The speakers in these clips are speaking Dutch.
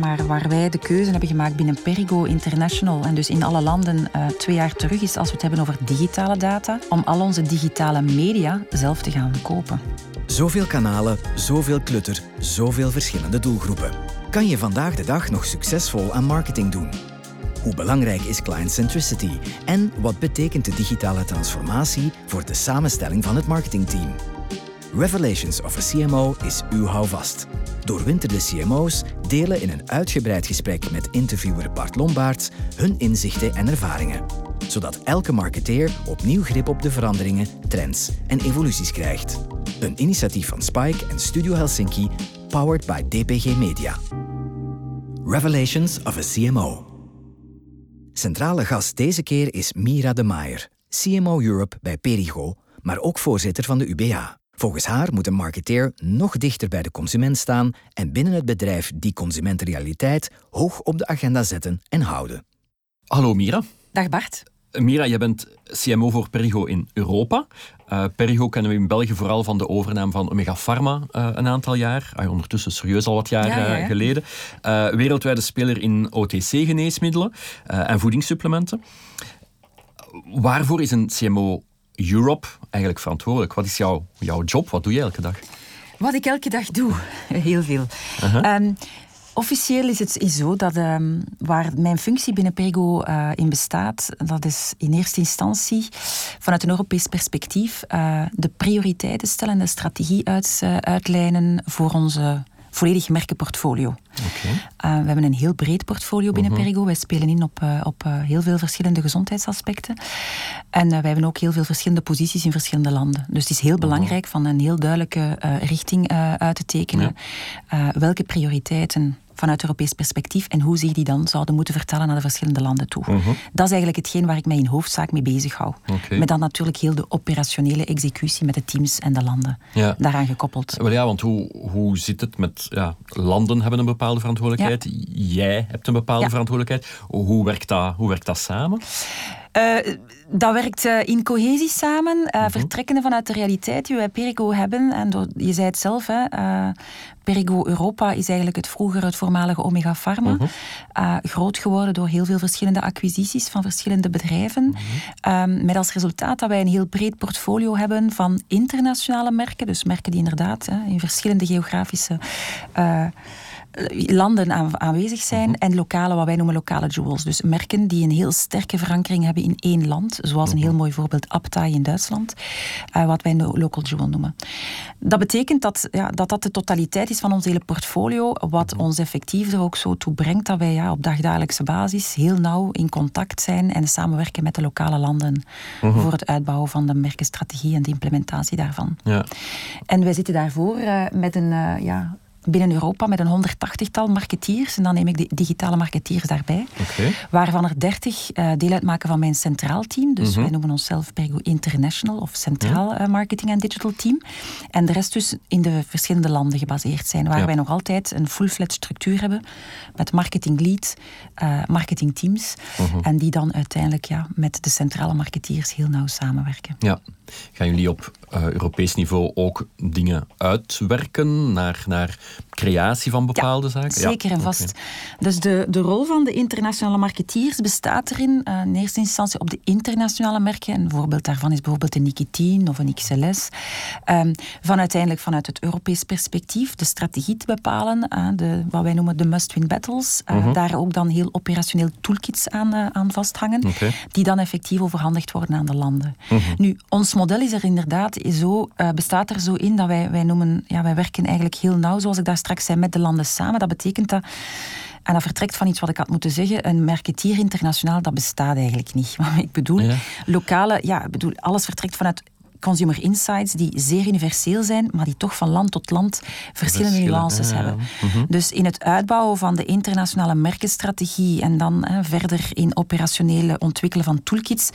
Maar waar wij de keuze hebben gemaakt binnen Perigo International en dus in alle landen uh, twee jaar terug is als we het hebben over digitale data, om al onze digitale media zelf te gaan kopen. Zoveel kanalen, zoveel klutter, zoveel verschillende doelgroepen. Kan je vandaag de dag nog succesvol aan marketing doen? Hoe belangrijk is client centricity en wat betekent de digitale transformatie voor de samenstelling van het marketingteam? Revelations of a CMO is uw houvast. Doorwinterde CMO's delen in een uitgebreid gesprek met interviewer Bart Lombaerts hun inzichten en ervaringen, zodat elke marketeer opnieuw grip op de veranderingen, trends en evoluties krijgt. Een initiatief van Spike en Studio Helsinki, powered by DPG Media. Revelations of a CMO. Centrale gast deze keer is Mira de Maier, CMO Europe bij Perigo, maar ook voorzitter van de UBA. Volgens haar moet een marketeer nog dichter bij de consument staan en binnen het bedrijf die consumentenrealiteit hoog op de agenda zetten en houden. Hallo Mira. Dag Bart. Mira, jij bent CMO voor Perigo in Europa. Uh, Perigo kennen we in België vooral van de overname van Omega Pharma uh, een aantal jaar. Uh, ondertussen serieus al wat jaar ja, ja, ja. geleden. wereldwijde speler in OTC-geneesmiddelen en voedingssupplementen. Waarvoor is een CMO Europe eigenlijk verantwoordelijk? Wat is jouw, jouw job? Wat doe je elke dag? Wat ik elke dag doe? Heel veel. -huh. um, Officieel is het zo dat um, waar mijn functie binnen Perigo uh, in bestaat, dat is in eerste instantie vanuit een Europees perspectief uh, de prioriteiten stellen en de strategie uit, uh, uitlijnen voor onze volledig merkenportfolio. Okay. Uh, we hebben een heel breed portfolio binnen mhm. Perigo. Wij spelen in op, uh, op heel veel verschillende gezondheidsaspecten. En wij hebben ook heel veel verschillende posities in verschillende landen. Dus het is heel mhm. belangrijk van een heel duidelijke richting uit te tekenen. Ja. welke prioriteiten vanuit Europees perspectief en hoe zich die dan zouden moeten vertellen naar de verschillende landen toe. Uh -huh. Dat is eigenlijk hetgeen waar ik mij in hoofdzaak mee bezig hou. Okay. Met dan natuurlijk heel de operationele executie met de teams en de landen ja. daaraan gekoppeld. Wel ja, want hoe, hoe zit het met... Ja, landen hebben een bepaalde verantwoordelijkheid, ja. jij hebt een bepaalde verantwoordelijkheid. Hoe werkt dat, hoe werkt dat samen? Uh, dat werkt uh, in cohesie samen, uh, vertrekkende vanuit de realiteit die we bij Perigo hebben. En door, je zei het zelf, hè, Perigo Europa is eigenlijk het vroeger het voormalige Omega Pharma. -hmm. groot geworden door heel veel verschillende acquisities van verschillende bedrijven. Mm -hmm. met als resultaat dat wij een heel breed portfolio hebben van internationale merken. Dus merken die inderdaad hè, in verschillende geografische landen aan, aanwezig zijn mhm. en lokale, wat wij noemen lokale jewels. Dus merken die een heel sterke verankering hebben in één land, zoals een heel mhm. mooi voorbeeld Aptai in Duitsland, uh, wat wij een local jewel noemen. Dat betekent dat, ja, dat dat de totaliteit is van ons hele portfolio, wat mhm. ons effectief er ook zo toe brengt dat wij ja, op dagdagelijkse basis heel nauw in contact zijn en samenwerken met de lokale landen voor het uitbouwen van de merkenstrategie en de implementatie daarvan. Ja. En wij zitten daarvoor uh, met een ja, binnen Europa met een 180-tal marketeers. En dan neem ik de digitale marketeers daarbij. Okay. Waarvan er 30 uh, deel uitmaken van mijn centraal team. Dus mm -hmm. wij noemen onszelf Pergo International of Centraal uh, Marketing en Digital Team. En de rest dus in de verschillende landen gebaseerd zijn. Waar ja. wij nog altijd een full-fledged structuur hebben. Met marketing lead, uh, marketing teams. Mm -hmm. En die dan uiteindelijk ja, met de centrale marketeers heel nauw samenwerken. Ja. Gaan jullie op Europees niveau ook dingen uitwerken naar, naar creatie van bepaalde ja, zaken? Zeker en vast. Okay. Dus de, de rol van de internationale marketeers bestaat erin uh, in eerste instantie op de internationale merken. Een voorbeeld daarvan is bijvoorbeeld een Nicotine of een XLS. Um, van uiteindelijk vanuit het Europees perspectief de strategie te bepalen, uh, de, wat wij noemen de must-win battles. Uh -huh. Daar ook dan heel operationeel toolkits aan, aan vasthangen, okay. die dan effectief overhandigd worden aan de landen. -huh. Nu, ons model is er inderdaad zo, bestaat er zo in dat wij, wij noemen, ja, wij werken eigenlijk heel nauw, zoals ik daar straks zei, met de landen samen. Dat betekent dat en dat vertrekt van iets wat ik had moeten zeggen. Een marketeer internationaal, dat bestaat eigenlijk niet. Maar ik bedoel, ja. lokale, ja, ik bedoel, alles vertrekt vanuit consumer insights die zeer universeel zijn, maar die toch van land tot land verschillende nuances ja, ja. hebben. Mm -hmm. Dus in het uitbouwen van de internationale merkenstrategie en dan hè, verder in operationele ontwikkelen van toolkits,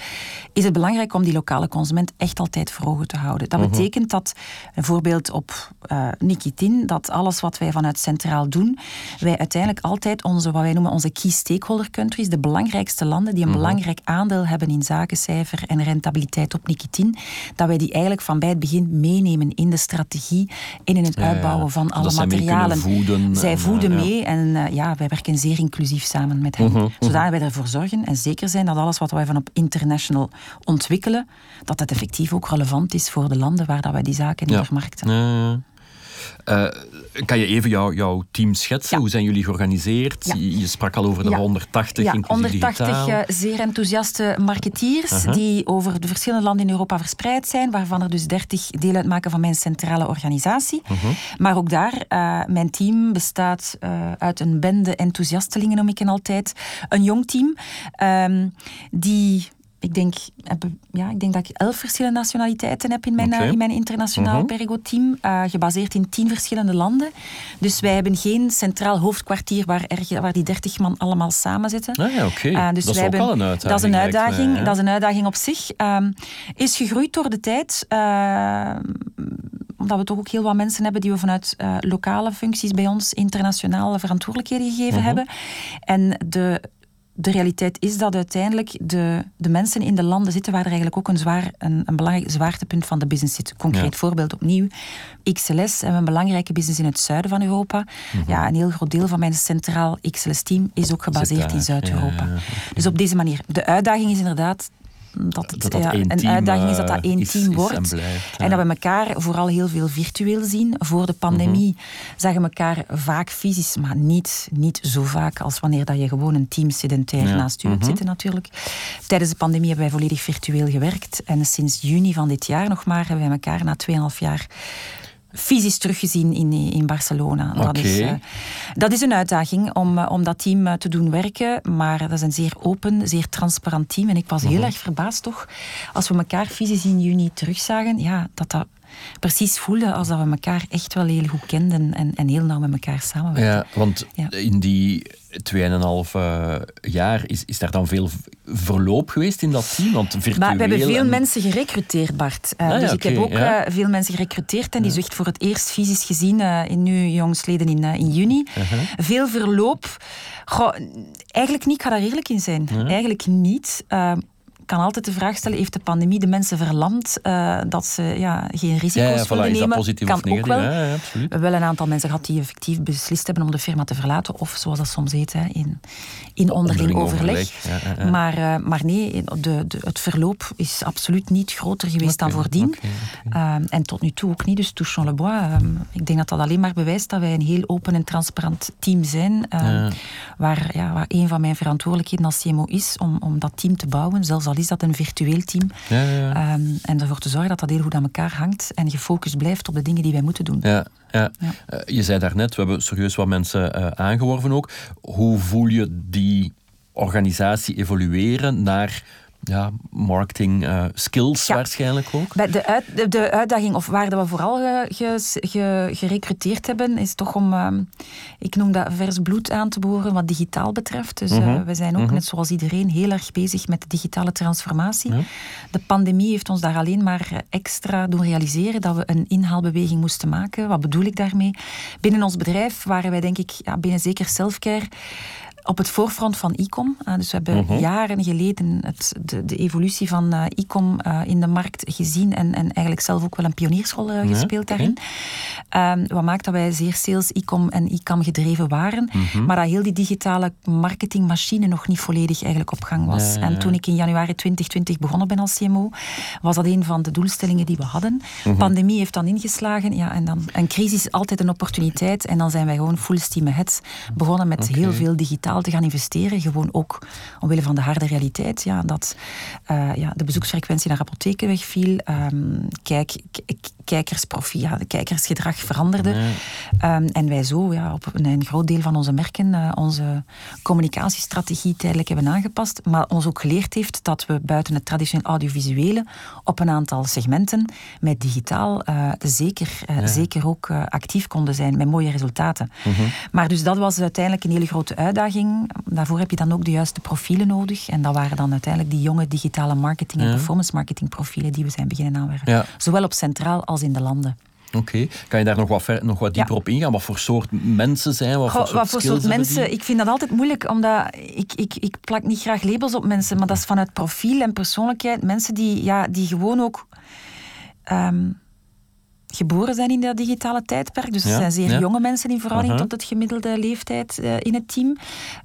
is het belangrijk om die lokale consument echt altijd voor ogen te houden. Dat mm -hmm. betekent dat, bijvoorbeeld op uh, Nikitin, dat alles wat wij vanuit Centraal doen, wij uiteindelijk altijd onze, wat wij noemen onze key stakeholder countries, de belangrijkste landen die een mm -hmm. belangrijk aandeel hebben in zakencijfer en rentabiliteit op Nikitin, dat wij wij die eigenlijk van bij het begin meenemen in de strategie en in het uitbouwen van alle materialen. Voeden zij voeden mee en ja, wij werken zeer inclusief samen met hen. Mhm, zodat wij ervoor zorgen en zeker zijn dat alles wat wij van op international ontwikkelen, dat dat effectief ook relevant is voor de landen waar dat wij die zaken in vermarkten. Uh, kan je even jou, jouw team schetsen? Hoe zijn jullie georganiseerd? Je sprak al over de 180 ja, 180 uh, zeer enthousiaste marketeers die over de verschillende landen in Europa verspreid zijn, waarvan er dus 30 deel uitmaken van mijn centrale organisatie. Uh-huh. Maar ook daar, uh, mijn team bestaat uit een bende enthousiastelingen, noem ik hen altijd. Een jong team um, die ik denk, ja, ik denk dat ik elf verschillende nationaliteiten heb in mijn, okay. in mijn internationaal uh Perigo-team, uh, gebaseerd in tien verschillende landen. Dus wij hebben geen centraal hoofdkwartier waar, er, waar die dertig man allemaal samen zitten. Ah, ja, oké. Uh, dus dat is hebben, ook een uitdaging. Dat is een uitdaging, dat is een uitdaging op zich. Uh, is gegroeid door de tijd omdat we toch ook heel wat mensen hebben die we vanuit uh, lokale functies bij ons internationale verantwoordelijkheden gegeven uh -huh. hebben. En de de realiteit is dat uiteindelijk de, de mensen in de landen zitten waar er eigenlijk ook een, zwaar, een, een belangrijk zwaartepunt van de business zit. Concreet voorbeeld opnieuw. XLS hebben een belangrijke business in het zuiden van Europa. Mhm. Ja, een heel groot deel van mijn centraal XLS-team is ook gebaseerd in Zuid-Europa. Dus op deze manier. De uitdaging is inderdaad dat het ja, een uitdaging is dat dat één team wordt. En, dat we elkaar vooral heel veel virtueel zien. Voor de pandemie mm zagen we elkaar vaak fysisch, maar niet, niet zo vaak als wanneer dat je gewoon een team sedentair naast je hebt mhm. zitten natuurlijk. Tijdens de pandemie hebben wij volledig virtueel gewerkt. En sinds juni van dit jaar nog maar hebben wij elkaar na 2,5 jaar fysisch teruggezien in, in Barcelona. Dat, is, uh, dat is een uitdaging om, uh, om dat team uh, te doen werken, maar dat is een zeer open, zeer transparant team. En ik was heel mhm. erg verbaasd toch, als we elkaar fysisch in juni terugzagen, ja, dat dat precies voelde als dat we elkaar echt wel heel goed kenden en, en heel nauw met elkaar samenwerken. Ja, want in die 2,5 uh, jaar is, is daar dan veel verloop geweest in dat team? Want virtueel maar we hebben veel mensen gerecruiteerd, Bart. Uh, ah, dus ik heb ook uh, veel mensen gerecruiteerd en die is echt voor het eerst fysisch gezien in nu jongsleden in, in juni. -huh. Veel verloop. Goh, eigenlijk niet, ik ga daar eerlijk in zijn. Eigenlijk niet kan altijd de vraag stellen, heeft de pandemie de mensen verlamd uh, dat ze ja, geen risico's ja, ja, willen nemen? positief kan of negatief? ook wel. Ja, absoluut. We hebben wel een aantal mensen gehad die effectief beslist hebben om de firma te verlaten, of zoals dat soms heet, hè, in, in onderling, overleg. overleg. Maar, uh, maar nee, de, de, het verloop is absoluut niet groter geweest okay, dan voordien. Okay, okay. Uh, en tot nu toe ook niet, dus touchons le bois. Ik denk dat dat alleen maar bewijst dat wij een heel open en transparant team zijn, waar, ja, waar een van mijn verantwoordelijkheden als CMO is om, om dat team te bouwen, zelfs al is dat een virtueel team. Ja, ja. Um, en ervoor te zorgen dat dat heel goed aan elkaar hangt en gefocust blijft op de dingen die wij moeten doen. Ja, ja. ja. Uh, je zei daarnet, we hebben serieus wat mensen uh, aangeworven ook. Hoe voel je die organisatie evolueren naar ja, marketing uh, skills waarschijnlijk ook. Bij de, uit, de, de, uitdaging, of waar we vooral ge, ge, gerecruiteerd hebben, is toch om, uh, ik noem dat vers bloed aan te boren wat digitaal betreft. Dus uh, mm -hmm. we zijn ook, mm -hmm. net zoals iedereen, heel erg bezig met de digitale transformatie. Ja. De pandemie heeft ons daar alleen maar extra doen realiseren dat we een inhaalbeweging moesten maken. Wat bedoel ik daarmee? Binnen ons bedrijf waren wij, denk ik, ja, binnen zeker selfcare op het voorfront van e-com. Uh, dus we hebben uh -huh. jaren geleden het, de, de, evolutie van uh, e-com uh, in de markt gezien en, en eigenlijk zelf ook wel een pioniersrol ja, gespeeld daarin. Um, wat maakt dat wij zeer sales, e-com en e-com gedreven waren, -huh. Mhm. maar dat heel die digitale marketingmachine nog niet volledig eigenlijk op gang was. Ja, en toen ik in januari 2020 begonnen ben als CMO, was dat een van de doelstellingen die we hadden. Pandemie heeft dan ingeslagen, ja, en dan een crisis is altijd een opportuniteit en dan zijn wij gewoon full steam ahead begonnen met okay. heel veel digitaal te gaan investeren. Gewoon ook omwille van de harde realiteit. Ja, dat uh, ja, de bezoeksfrequentie naar apotheken wegviel. Um, kijk, kijkersprofiel, ja, de kijkersgedrag veranderde. Nee. Um, en wij zo ja, op een, een, groot deel van onze merken uh, onze communicatiestrategie tijdelijk hebben aangepast. Maar ons ook geleerd heeft dat we buiten het traditioneel audiovisuele op een aantal segmenten met digitaal uh, zeker, ja. zeker ook actief konden zijn met mooie resultaten. Mm -hmm. Maar dus dat was uiteindelijk een hele grote uitdaging. Daarvoor heb je dan ook de juiste profielen nodig. En dat waren dan uiteindelijk die jonge digitale marketing en ja. performance marketing profielen die we zijn beginnen aanwerken. Ja. Zowel op centraal als in de landen. Oké, okay. kan je daar nog wat, ver, nog wat dieper ja. op ingaan? Wat voor soort mensen zijn? Wat voor soort, wat voor soort mensen? Die? Ik vind dat altijd moeilijk, omdat ik, ik, ik plak niet graag labels op mensen, maar dat is vanuit profiel en persoonlijkheid. Mensen die, ja, die gewoon ook ehm, geboren zijn in dat digitale tijdperk. Dus het zijn zeer jonge mensen in verhouding tot het gemiddelde leeftijd uh, in het team.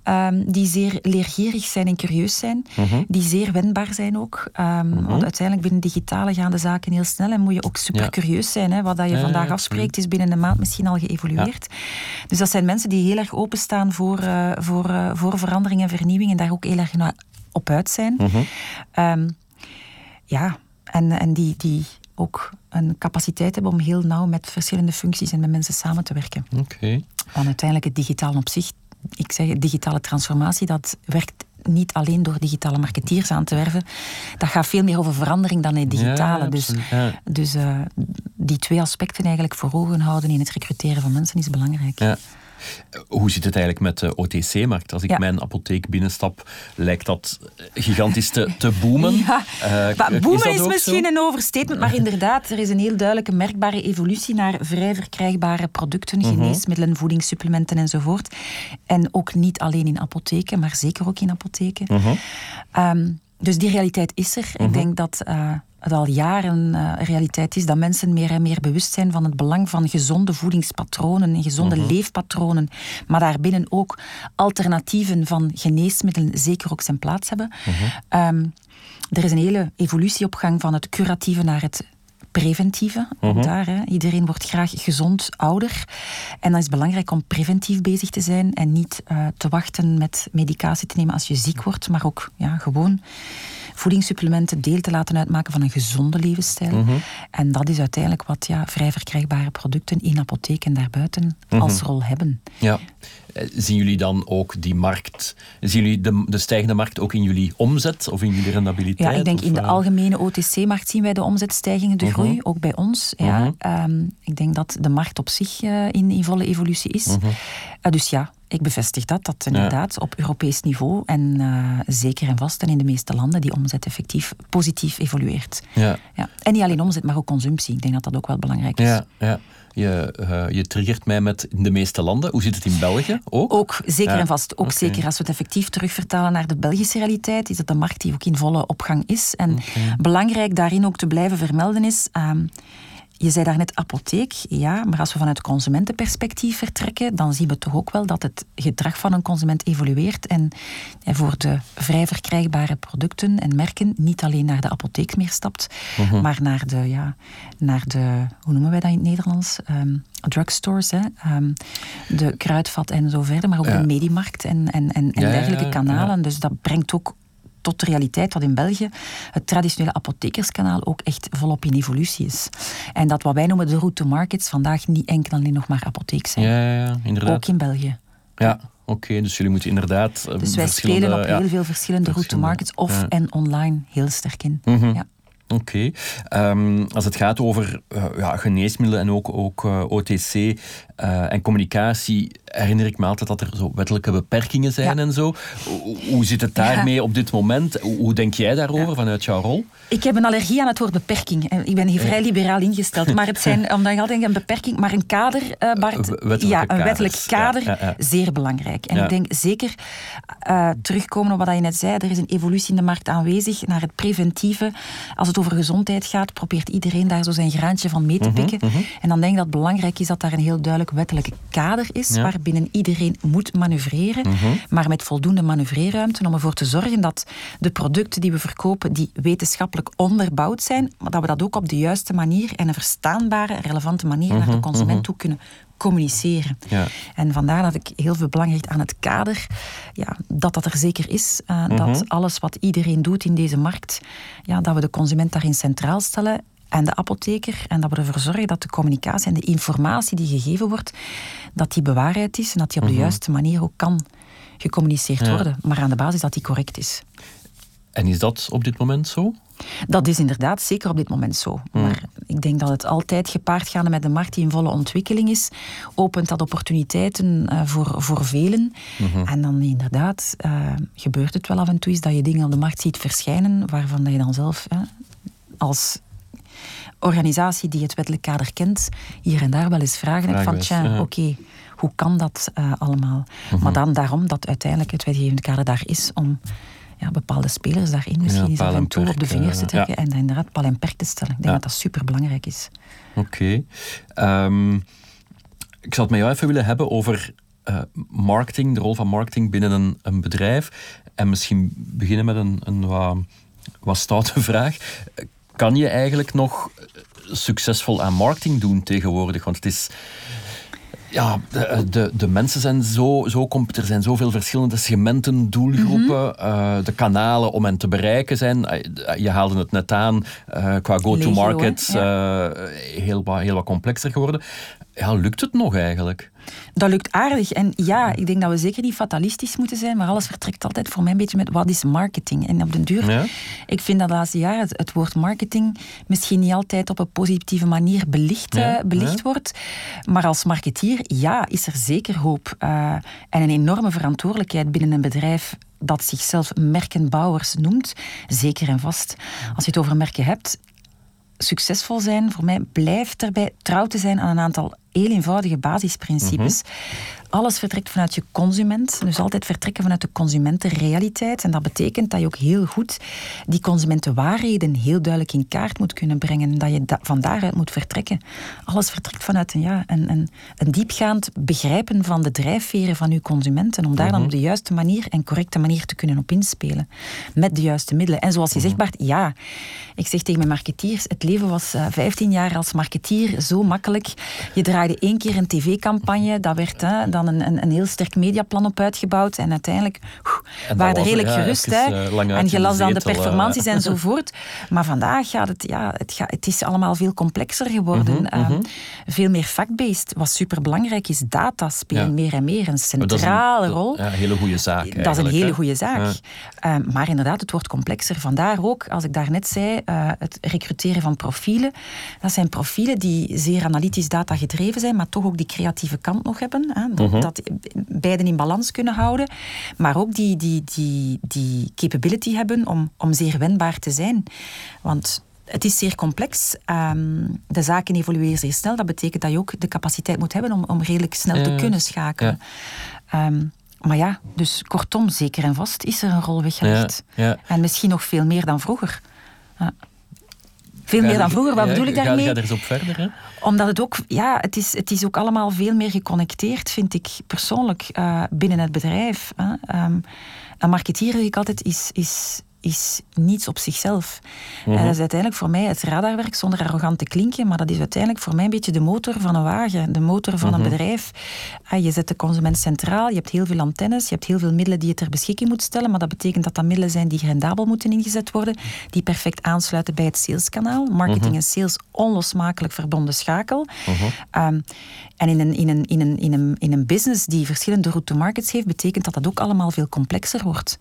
Um, die zeer leergierig zijn en curieus zijn. Mhm. Die zeer wendbaar zijn ook. Um, Want uiteindelijk binnen digitale gaan de zaken heel snel en moet je ook super curieus zijn. Hè. Wat dat je vandaag afspreekt is binnen een maand misschien al geëvolueerd. Dus dat zijn mensen die heel erg openstaan voor, uh, voor, uh, voor verandering en vernieuwing en daar ook heel erg op uit zijn. Um, ja, en, en die, die ook een capaciteit hebben om heel nauw met verschillende functies en met mensen samen te werken. Oké. Okay. Uiteindelijk het digitale op zich, ik zeg digitale transformatie, dat werkt niet alleen door digitale marketeers aan te werven. Dat gaat veel meer over verandering dan het digitale. dus dus uh, die twee aspecten eigenlijk voor ogen houden in het recruteren van mensen is belangrijk. Ja. Hoe zit het eigenlijk met de OTC-markt? Als ik mijn apotheek binnenstap, lijkt dat gigantisch te, te boomen. Ja, uh, boomen is, is misschien een overstatement, maar inderdaad, er is een heel duidelijke merkbare evolutie naar vrij verkrijgbare producten, mhm. geneesmiddelen, voedingssupplementen enzovoort. En ook niet alleen in apotheken, maar zeker ook in apotheken. Mhm. Ehm, dus die realiteit is er. Ik mhm. denk dat uh, het al jaren uh, realiteit is dat mensen meer en meer bewust zijn van het belang van gezonde voedingspatronen en gezonde mhm. leefpatronen, maar daarbinnen ook alternatieven van geneesmiddelen zeker ook zijn plaats hebben. Mhm. Ehm, er is een hele evolutie op gang van het curatieve naar het preventieve. Ook mhm. daar, hè. Iedereen wordt graag gezond ouder. En dan is het belangrijk om preventief bezig te zijn en niet uh, te wachten met medicatie te nemen als je ziek wordt, maar ook ja, gewoon voedingssupplementen deel te laten uitmaken van een gezonde levensstijl. Mhm. En dat is uiteindelijk wat ja, vrij verkrijgbare producten in apotheken en daarbuiten mhm. als rol hebben. Ja. Eh, zien jullie dan ook die markt, zien jullie de, de stijgende markt ook in jullie omzet of in jullie rendabiliteit? Ja, ik denk in de eh? algemene OTC-markt zien wij de omzetstijgingen, de mhm. groei, ook bij ons. Ja. Ehm, ik denk dat de markt op zich uh, in, in volle evolutie is. dus ja, ik bevestig dat, dat inderdaad op Europees niveau en uh, zeker en vast en in de meeste landen die omzet effectief positief evolueert. Ja. Ja. En niet alleen omzet, maar ook consumptie. Ik denk dat dat ook wel belangrijk is. Ja, ja. Je, uh, je triggert mij met de meeste landen. Hoe zit het in België ook? Ook, zeker en vast. Ook zeker als we het effectief terugvertalen naar de Belgische realiteit, is het een markt die ook in volle opgang is. En belangrijk daarin ook te blijven vermelden is... Uh, je zei daarnet apotheek, ja, maar als we vanuit consumentenperspectief vertrekken, dan zien we toch ook wel dat het gedrag van een consument evolueert en voor de vrij verkrijgbare producten en merken niet alleen naar de apotheek meer stapt, mhm. maar naar de, ja, naar de, hoe noemen wij dat in het Nederlands? Um, drugstores, hè? Um, de kruidvat en zo verder, maar ook de mediemarkt en, en, en, en dergelijke kanalen. Dus dat brengt ook tot de realiteit dat in België het traditionele apothekerskanaal ook echt volop in evolutie is. En dat wat wij noemen de route to markets vandaag niet enkel alleen nog maar apotheek zijn. Ja, ja, inderdaad. Ook in België. Ja, oké. dus jullie moeten inderdaad. Uh, dus wij spelen op heel veel verschillende route to markets of en online heel sterk in. Mhm. ja. Oké. Ehm, als het gaat over uh, ja, geneesmiddelen en ook, ook uh, OTC en communicatie, herinner ik me altijd dat er zo wettelijke beperkingen zijn en zo. Hoe, zit het daarmee op dit moment? Hoe, denk jij daarover vanuit jouw rol? Ik heb een allergie aan het woord beperking. Ik ben hier vrij liberaal ingesteld. Maar het zijn, omdat je altijd een beperking, maar een kader, uh, Bart. ja, een wettelijk kader, zeer belangrijk. En ik denk zeker, uh, terugkomen op wat je net zei, er is een evolutie in de markt aanwezig naar het preventieve. Als het over gezondheid gaat, probeert iedereen daar zo zijn graantje van mee te mhm, pikken. Mhm. En dan denk ik dat het belangrijk is dat daar een heel duidelijk wettelijk kader is, waarbinnen iedereen moet manoeuvreren, mhm. maar met voldoende manoeuvreerruimte om ervoor te zorgen dat de producten die we verkopen, die wetenschappelijk onderbouwd zijn, maar dat we dat ook op de juiste manier en een verstaanbare, relevante manier naar de consument toe kunnen communiceren. Ja. En vandaar dat ik heel veel belang hecht aan het kader. Ja, dat dat er zeker is. Uh, Dat mhm. alles wat iedereen doet in deze markt, ja, dat we de consument daarin centraal stellen en de apotheker. En dat we ervoor zorgen dat de communicatie en de informatie die gegeven wordt, dat die bewaarheid is en dat die op de mhm. juiste manier ook kan gecommuniceerd worden. Maar aan de basis dat die correct is. En is dat op dit moment zo? Dat is inderdaad zeker op dit moment zo. Hmm. Maar ik denk dat het altijd gepaard gaande met een markt die in volle ontwikkeling is, opent dat opportuniteiten uh, voor, voor velen. Mhm. En dan inderdaad uh, gebeurt het wel af en toe is dat je dingen op de markt ziet verschijnen waarvan je dan zelf als organisatie die het wettelijk kader kent, hier en daar wel eens vragen hebt van, tja, oké, hoe kan dat uh, allemaal? Mhm. Maar dan daarom dat uiteindelijk het wetgevende kader daar is om ja, bepaalde spelers daarin misschien eens af en toe op de vingers te trekken en inderdaad pal en perk te stellen. Ik denk dat dat super belangrijk is. Oké. Ehm, ik zou het met jou even willen hebben over uh, marketing, de rol van marketing binnen een, een bedrijf. En misschien beginnen met een, een wat, wat stoute vraag. Kan je eigenlijk nog succesvol aan marketing doen tegenwoordig? Want het is ja, de, de, de, mensen zijn zo, zo Er zijn zoveel verschillende segmenten, doelgroepen. Mhm. Eh, de kanalen om hen te bereiken zijn. Eh, je haalde het net aan. Uh, qua go-to-market heel, wat, heel wat complexer geworden. Ja, lukt het nog eigenlijk? Dat lukt aardig. En ja, ik denk dat we zeker niet fatalistisch moeten zijn, maar alles vertrekt altijd voor mij een beetje met wat is marketing. En op den duur, ja. ik vind dat de laatste jaren het, woord marketing misschien niet altijd op een positieve manier belicht, belicht wordt. Maar als marketeer, ja, is er zeker hoop. Uh, en een enorme verantwoordelijkheid binnen een bedrijf dat zichzelf merkenbouwers noemt, zeker en vast. Als je het over merken hebt, succesvol zijn, voor mij blijft erbij trouw te zijn aan een aantal heel eenvoudige basisprincipes. Mhm alles vertrekt vanuit je consument. Dus altijd vertrekken vanuit de consumentenrealiteit. En dat betekent dat je ook heel goed die consumentenwaarheden heel duidelijk in kaart moet kunnen brengen. En dat je da van daaruit moet vertrekken. Alles vertrekt vanuit een, ja, een, een, een diepgaand begrijpen van de drijfveren van je consumenten. Om daar dan mhm. op de juiste manier en correcte manier te kunnen op inspelen. Met de juiste middelen. En zoals je zegt, mhm. Bart, ja. Ik zeg tegen mijn marketeers, het leven was uh, eh, 15 jaar als marketeer zo makkelijk. Je draaide één keer een tv-campagne, dat werd... Hè, dan een, een, een heel sterk mediaplan op uitgebouwd. En uiteindelijk waren er redelijk gerust. hè. Eh, en je las dan de performanties uh, enzovoort. Maar vandaag gaat het, ja, het, gaat, het is allemaal veel complexer geworden. Mhm, ehm, mhm. veel meer fact-based. Wat superbelangrijk is, data spelen meer en meer een centrale rol. Ja, een hele goede zaak. Dat is een hele goede zaak. Ehm, maar inderdaad, het wordt complexer. Vandaar ook, als ik daarnet zei, uh, het recruteren van profielen. Dat zijn profielen die zeer analytisch data gedreven zijn, maar toch ook die creatieve kant nog hebben. Hè. Dat, mhm. dat beiden in balans kunnen houden. Maar ook die, die, die, die capability hebben om, om zeer wendbaar te zijn. Want het is zeer complex. Ehm, de zaken evolueren zeer snel. Dat betekent dat je ook de capaciteit moet hebben om, om redelijk snel te kunnen schakelen. Ehm, maar ja, dus kortom, zeker en vast is er een rol weggelegd. En misschien nog veel meer dan vroeger. Veel meer dan vroeger. Wat bedoel ik daarmee? Ga, ga er eens op verder. Hè? Omdat het ook, ja, het is, het is ook allemaal veel meer geconnecteerd, vind ik persoonlijk, uh, binnen het bedrijf. Hè. Um, een marketeer, zeg ik altijd, is, is is niets op zichzelf. En mhm. dat is uiteindelijk voor mij het radarwerk, zonder arrogant te klinken, maar dat is uiteindelijk voor mij een beetje de motor van een wagen, de motor van een mhm. bedrijf. Ah, je zet de consument centraal, je hebt heel veel antennes, je hebt heel veel middelen die je ter beschikking moet stellen, maar dat betekent dat dat middelen zijn die rendabel moeten ingezet worden, die perfect aansluiten bij het saleskanaal. Marketing mhm. en sales onlosmakelijk verbonden schakel. Um, en in een, in, een, in, een, in, een, in een business die verschillende route markets heeft, betekent dat dat ook allemaal veel complexer wordt.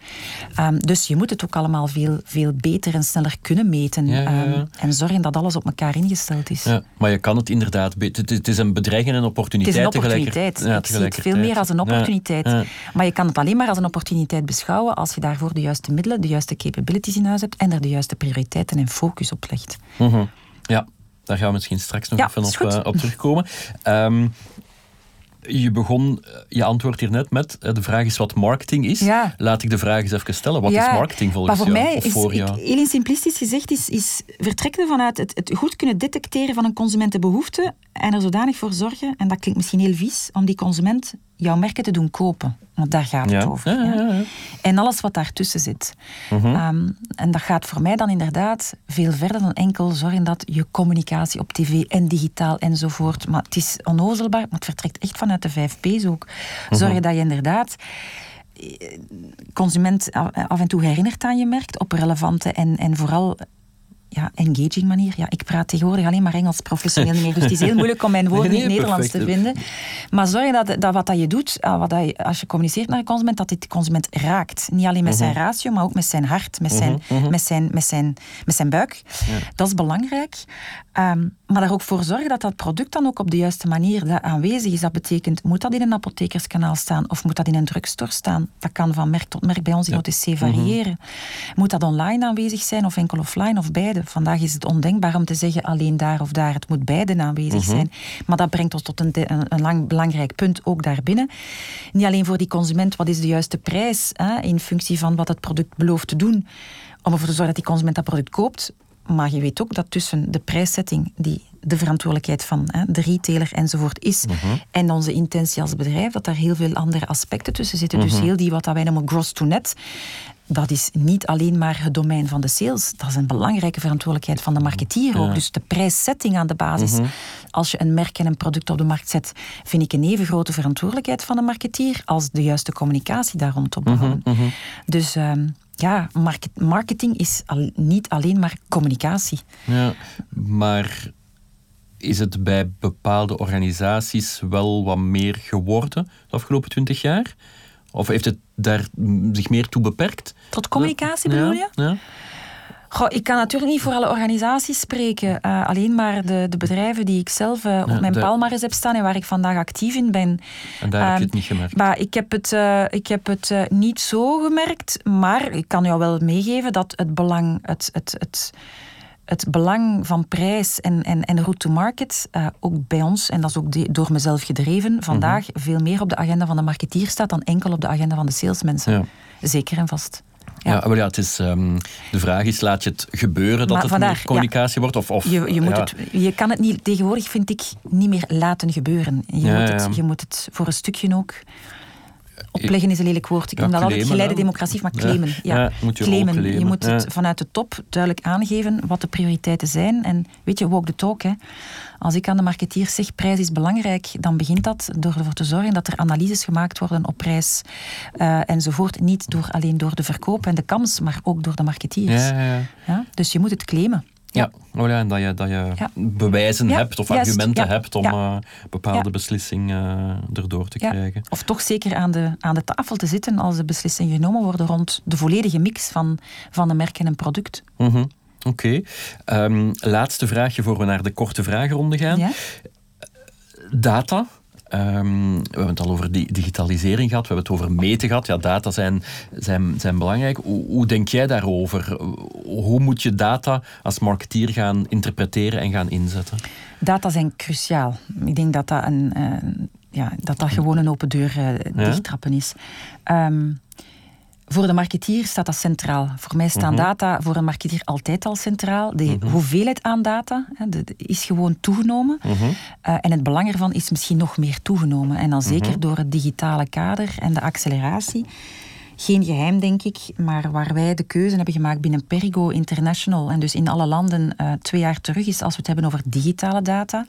Um, dus je moet het ook allemaal veel, veel beter en sneller kunnen meten. Um, en zorgen dat alles op elkaar ingesteld is. Ja, maar je kan het inderdaad... Het is een bedreiging en een opportuniteit Het is een opportuniteit. Ja, Ik zie het veel meer als een opportuniteit. Maar je kan het alleen maar als een opportuniteit beschouwen als je daarvoor de juiste middelen, de juiste capabilities in huis hebt en er de juiste prioriteiten en focus op legt. Mm Ja, daar gaan we misschien straks nog even op, uh, op, terugkomen. Um, je begon eh, je antwoord hier net met eh, de vraag is wat marketing is. Ja. Laat ik de vraag eens even stellen. Wat is marketing volgens maar voor jou? Mij is, voor jou? Ik, heel simplistisch gezegd is, is vertrekken vanuit het, het goed kunnen detecteren van een consumentenbehoefte en er zodanig voor zorgen, en dat klinkt misschien heel vies, om die consument jouw merken te doen kopen. Want daar gaat het over. Ja, ja, en alles wat daartussen zit. Mhm. Ehm, en dat gaat voor mij dan inderdaad veel verder dan enkel zorgen dat je communicatie op tv en digitaal enzovoort. Maar het is onnozelbaar, maar het vertrekt echt vanuit de 5 P's ook. Mhm. Zorgen dat je inderdaad eh, consument af en toe herinnert aan je merk op relevante en, en vooral ja, engaging manier. Ja, ik praat tegenwoordig alleen maar Engels professioneel meer, dus het is heel moeilijk om mijn woorden in het Nederlands te vinden. Maar zorg dat, dat wat dat je doet, eh, wat dat je, als je communiceert naar een consument, dat dit consument raakt. Niet alleen met zijn mhm. ratio, maar ook met zijn hart, met zijn, mhm, mhm. met zijn, met zijn, met zijn buik. Dat is belangrijk. Ehm, maar daar ook voor zorgen dat dat product dan ook op de juiste manier aanwezig is. Dat betekent, moet dat in een apothekerskanaal staan of moet dat in een drugstore staan? Dat kan van merk tot merk bij ons in OTC variëren. Moet dat online aanwezig zijn of enkel offline of beide? Vandaag is het ondenkbaar om te zeggen alleen daar of daar. Het moet beide aanwezig mhm. zijn. Maar dat brengt ons tot een, een, lang belangrijk punt ook daarbinnen. Niet alleen voor die consument, wat is de juiste prijs hè, in functie van wat het product belooft te doen, om ervoor te zorgen dat die consument dat product koopt. Maar je weet ook dat tussen de prijszetting, die de verantwoordelijkheid van hè, de retailer enzovoort is, mhm. en onze intentie als bedrijf, dat daar heel veel andere aspecten tussen zitten. Dus mhm. heel die wat wij noemen gross to net, dat is niet alleen maar het domein van de sales. Dat is een belangrijke verantwoordelijkheid van de marketeer ook. Dus de prijszetting aan de basis. Mhm. Als je een merk en een product op de markt zet, vind ik een even grote verantwoordelijkheid van de marketeer als de juiste communicatie daar rondom behouden. Dus ehm, ja, marketing is al, niet alleen maar communicatie. Ja, maar is het bij bepaalde organisaties wel wat meer geworden de afgelopen twintig jaar? Of heeft het daar zich meer toe beperkt? Tot communicatie bedoel je? Ja. Goh, ik kan natuurlijk niet voor alle organisaties spreken. Uh, alleen maar de, de bedrijven die ik zelf uh, op mijn palmares heb staan en waar ik vandaag actief in ben. En daar heb je het niet gemerkt? Maar ik heb het, uh, ik heb het niet zo gemerkt. Maar ik kan jou wel meegeven dat het belang... Het, het, het, het belang van prijs en, en, en route to market, ook bij ons, en dat is ook door mezelf gedreven, vandaag mhm. veel meer op de agenda van de marketeer staat dan enkel op de agenda van de salesmensen. Ja. Zeker en vast. Ja, maar ja, het is, um, de vraag is, laat je het gebeuren dat het meer communicatie wordt? Of, of, je, je, moet het, je kan het niet, tegenwoordig vind ik, niet meer laten gebeuren. Je, moet, het, je moet het voor een stukje ook Opleggen is een lelijk woord. Ik noem dat altijd geleide democratie, maar claimen. Ja, moet je claimen. Je moet het vanuit de top duidelijk aangeven wat de prioriteiten zijn. En weet je, walk the talk. Hè. Als ik aan de marketeers zeg prijs is belangrijk, dan begint dat door ervoor te zorgen dat er analyses gemaakt worden op prijs uh, enzovoort. Niet door, alleen door de verkoop en de kans, maar ook door de marketeers. Ja, dus je moet het claimen. Ja, oh ja en dat je, dat je bewijzen hebt of argumenten hebt om uh, bepaalde beslissingen uh, erdoor te krijgen. Of toch zeker aan de, aan de tafel te zitten als de beslissingen genomen worden rond de volledige mix van, van een merk en een product. Mm -hmm. Oké. Okay. Um, laatste vraagje voor we naar de korte vragenronde gaan. Data, Um, we hebben het al over die digitalisering gehad, we hebben het over meten gehad. Ja, data zijn, zijn, zijn belangrijk. Hoe, hoe, denk jij daarover? Hoe moet je data als marketeer gaan interpreteren en gaan inzetten? Data zijn cruciaal. Ik denk dat dat, een, uh, ja, dat, dat gewoon een open deur uh, dichttrappen is. Um, voor de marketeer staat dat centraal. Voor mij staan mhm. data voor een marketeer altijd al centraal. De mhm. hoeveelheid aan data hè, de, is gewoon toegenomen. Mhm. Eh, en het belang ervan is misschien nog meer toegenomen. En dan zeker door het digitale kader en de acceleratie geen geheim, denk ik, maar waar wij de keuze hebben gemaakt binnen Perigo International en dus in alle landen uh, twee jaar terug is als we het hebben over digitale data,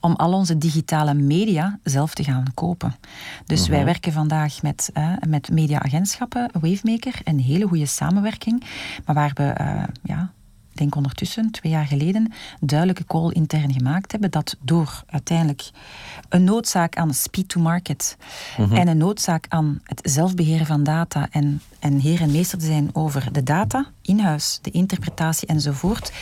om al onze digitale media zelf te gaan kopen. Dus wij mhm. werken vandaag met, uh, met mediaagentschappen, Wavemaker, een hele goede samenwerking, maar waar we uh, ja, denk ondertussen, twee jaar geleden, duidelijke call intern gemaakt hebben dat door uiteindelijk een noodzaak aan speed to market mhm. en een noodzaak aan het zelfbeheren van data en, en heer en meester te zijn over de data in huis, de interpretatie enzovoort,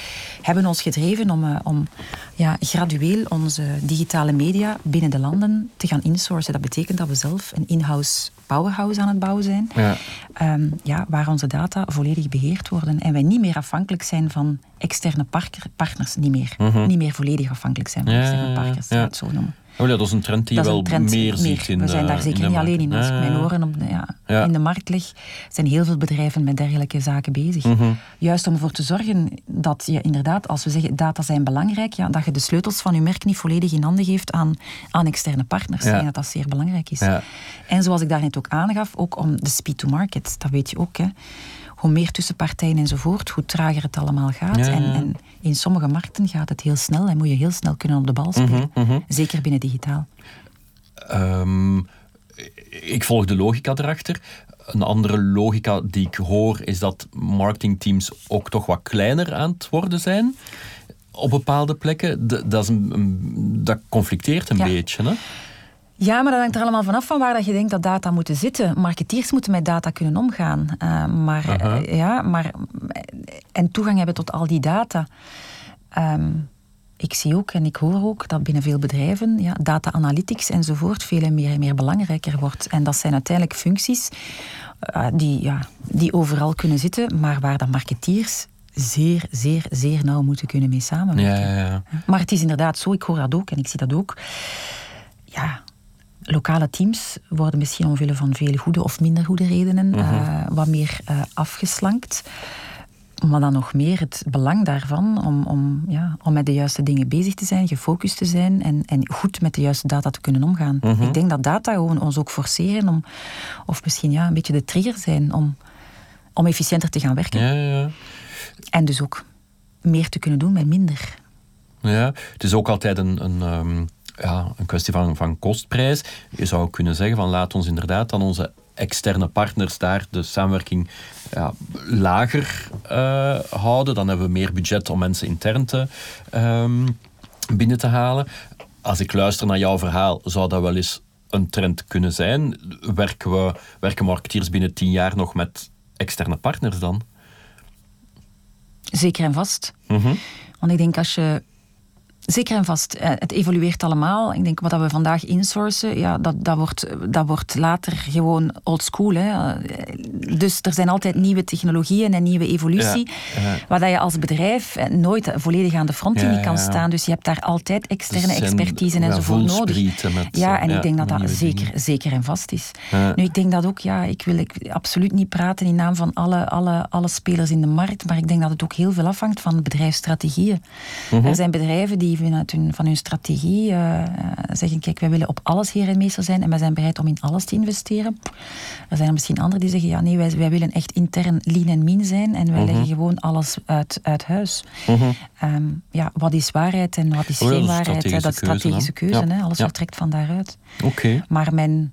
hebben ons gedreven om, uh, om ja, gradueel onze digitale media binnen de landen te gaan insourcen. Dat betekent dat we zelf een in-house powerhouse aan het bouwen zijn, ja. Ehm, ja, waar onze data volledig beheerd worden en wij niet meer afhankelijk zijn van externe partners, niet meer, mhm. niet meer volledig afhankelijk zijn van externe partners, ja. het zo noemen. Oh ja, dat is een trend die je wel meer, ziet in We zijn daar zeker niet alleen in. Als ik mijn oren op de, ja, in de markt leg, zijn heel veel bedrijven met dergelijke zaken bezig. Mhm. Juist om ervoor te zorgen dat je inderdaad, als we zeggen data zijn belangrijk, ja, dat je de sleutels van je merk niet volledig in handen geeft aan, aan externe partners. Ja. En dat dat zeer belangrijk is. En zoals ik daarnet ook aangaf, ook om de speed to market, dat weet je ook. Hè hoe meer tussenpartijen enzovoort, hoe trager het allemaal gaat. En, en, in sommige markten gaat het heel snel en moet je heel snel kunnen op de bal spelen. Mhm, mhm. Zeker binnen digitaal. Um, ik volg de logica erachter. Een andere logica die ik hoor is dat marketingteams ook toch wat kleiner aan het worden zijn op bepaalde plekken. Dat, is een, dat conflicteert een beetje. Hè? Ja, maar dat hangt er allemaal vanaf van waar dat je denkt dat data moeten zitten. Marketeers moeten met data kunnen omgaan. Uh, maar, uh, ja, maar, en toegang hebben tot al die data. Um, ik zie ook en ik hoor ook dat binnen veel bedrijven ja, data analytics enzovoort veel meer en meer belangrijker wordt. En dat zijn uiteindelijk functies uh, die, ja, die overal kunnen zitten, maar waar de marketeers zeer, zeer, zeer nauw moeten kunnen mee samenwerken. Ja, ja, ja. Maar het is inderdaad zo, ik hoor dat ook en ik zie dat ook. Ja, lokale teams worden misschien omwille van vele goede of minder goede redenen uh, wat meer uh, afgeslankt. Maar dan nog meer het belang daarvan om, om, ja, om met de juiste dingen bezig te zijn, gefocust te zijn en, en goed met de juiste data te kunnen omgaan. Mm -hmm. Ik denk dat data gewoon ons ook forceren om, of misschien ja, een beetje de trigger zijn om, om efficiënter te gaan werken. Ja, ja. En dus ook meer te kunnen doen met minder. Ja, het is ook altijd een, een, um, ja, een kwestie van, van kostprijs. Je zou kunnen zeggen van laat ons inderdaad dan onze externe partners daar de samenwerking ja, lager uh, houden. Dan hebben we meer budget om mensen intern te, um, binnen te halen. Als ik luister naar jouw verhaal, zou dat wel eens een trend kunnen zijn. Werken, we, werken marketeers binnen tien jaar nog met externe partners dan? Zeker en vast. Mm -hmm. Want ik denk als je Zeker en vast. Het evolueert allemaal. Ik denk wat we vandaag insourcen, ja, dat, dat, wordt, dat wordt later gewoon old school. Hè. Dus er zijn altijd nieuwe technologieën en nieuwe evolutie. Ja, ja. Waar je als bedrijf nooit volledig aan de frontlinie Ja, kan staan. Dus je hebt daar altijd externe Dus expertise enzovoort nodig. met, Ja, en ik denk dat dat zeker, dingen. zeker en vast is. Nu, ik denk dat ook, ja, ik wil ik, absoluut niet praten in naam van alle, alle, alle spelers in de markt, maar ik denk dat het ook heel veel afhangt van bedrijfsstrategieën. Mhm. Er zijn bedrijven die vanuit hun, van hun strategie eh, zeggen, kijk, wij willen op alles heer en meester zijn en wij zijn bereid om in alles te investeren. Er zijn er misschien anderen die zeggen, ja nee, wij, wij willen echt intern lean en mean zijn en wij Mhm. leggen gewoon alles uit, uit huis. Mhm. Ehm, ja, wat is waarheid en wat is Oh geen dat is waarheid? hè? Dat is strategische keuze, keuze, hè? alles vertrekt van daaruit. Oké. Maar mijn,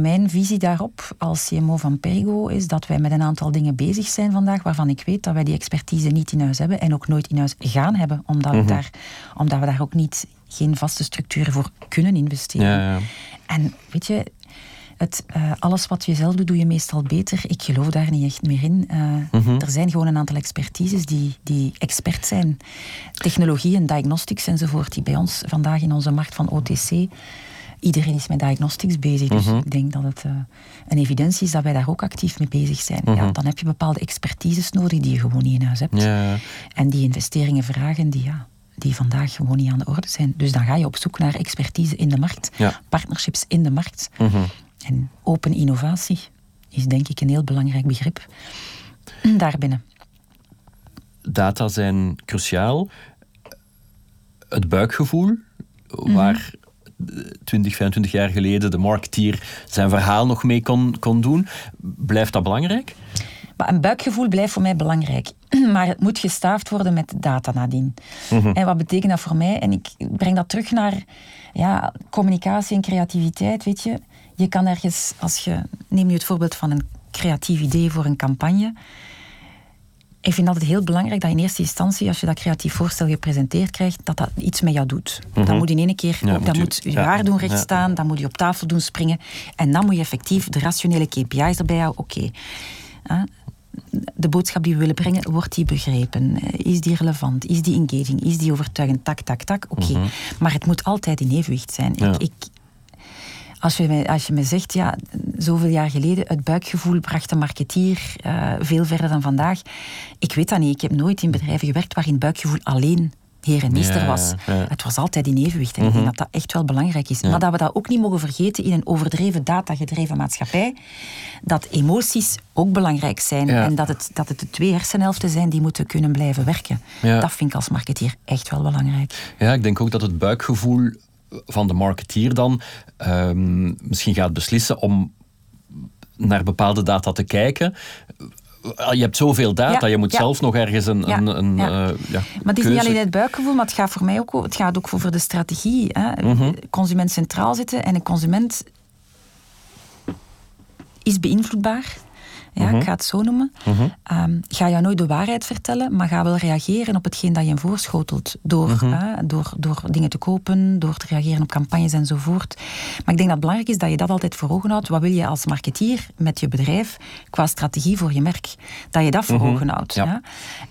mijn visie daarop als CMO van Perigo is dat wij met een aantal dingen bezig zijn vandaag waarvan ik weet dat wij die expertise niet in huis hebben en ook nooit in huis gaan hebben, omdat, Mhm. we, daar, omdat we daar ook niet geen vaste structuren voor kunnen investeren. Ja, ja. En weet je, het, eh, alles wat je zelf doet, doe je meestal beter. Ik geloof daar niet echt meer in. Eh, Mhm. Er zijn gewoon een aantal expertises die, die expert zijn. Technologie en diagnostics enzovoort, die bij ons vandaag in onze markt van OTC... Iedereen is met diagnostics bezig, dus Mhm. ik denk dat het eh, een evidentie is dat wij daar ook actief mee bezig zijn. Ja, Mhm. dan heb je bepaalde expertises nodig die je gewoon niet in huis hebt. Ja, En die investeringen vragen die, ja, die vandaag gewoon niet aan de orde zijn. Dus dan ga je op zoek naar expertise in de markt, Ja. partnerships in de markt. Mhm. En open innovatie is denk ik een heel belangrijk begrip daarbinnen. Data zijn cruciaal. Het buikgevoel, waar 20, 25 jaar geleden de marketeer zijn verhaal nog mee kon, kon doen, blijft dat belangrijk? Maar een buikgevoel blijft voor mij belangrijk. Maar het moet gestaafd worden met data nadien. En wat betekent dat voor mij? En ik breng dat terug naar ja, communicatie en creativiteit. Weet je, je kan ergens, als je, neem nu het voorbeeld van een creatief idee voor een campagne. Ik vind altijd heel belangrijk dat in eerste instantie, als je dat creatief voorstel gepresenteerd krijgt, dat dat iets met jou doet. Dat moet in één keer, Ja, dat je- moet je ja, haar doen recht ja. staan, dan moet je op tafel doen springen. En dan moet je effectief de rationele KPI's erbij houden. Oké, de boodschap die we willen brengen, wordt die begrepen? Eh, Is die relevant? Is die engaging? Is die overtuigend? Tak, tak, tak. Oké. Maar het moet altijd in evenwicht zijn. Mhm. Ik, ik, als, je me, als je me zegt, ja, zoveel jaar geleden, het buikgevoel bracht de marketeer eh, veel verder dan vandaag. Ik weet dat niet. Ik heb nooit in bedrijven gewerkt waarin buikgevoel alleen heer en meester Ja, was. ja. Mhm. Het was altijd in evenwicht. En ik denk dat dat echt wel belangrijk is. Maar dat we dat ook niet mogen vergeten in een overdreven datagedreven maatschappij. Dat emoties ook belangrijk zijn. En dat het, dat het de twee hersenhelften zijn die moeten kunnen blijven werken. Dat vind ik als marketeer echt wel belangrijk. Ja, ik denk ook dat het buikgevoel van de marketeer dan ehm, misschien gaat beslissen om naar bepaalde data te kijken. Je hebt zoveel data, Ja, je moet ja. zelf nog ergens een, Ja, een, eh, ja, Maar het is keuze- niet alleen het buikgevoel, maar het gaat voor mij ook, het gaat ook over de strategie. Hè. Mhm. Consument centraal zitten en een consument is beïnvloedbaar. Ja, Mhm. ik ga het zo noemen. Ehm, ga jou nooit de waarheid vertellen, maar ga wel reageren op hetgeen dat je hem voorschotelt. Door, Mhm. door, door dingen te kopen, door te reageren op campagnes enzovoort. Maar ik denk dat het belangrijk is dat je dat altijd voor ogen houdt. Wat wil je als marketeer met je bedrijf qua strategie voor je merk? Dat je dat voor ogen houdt. Ja. Ja?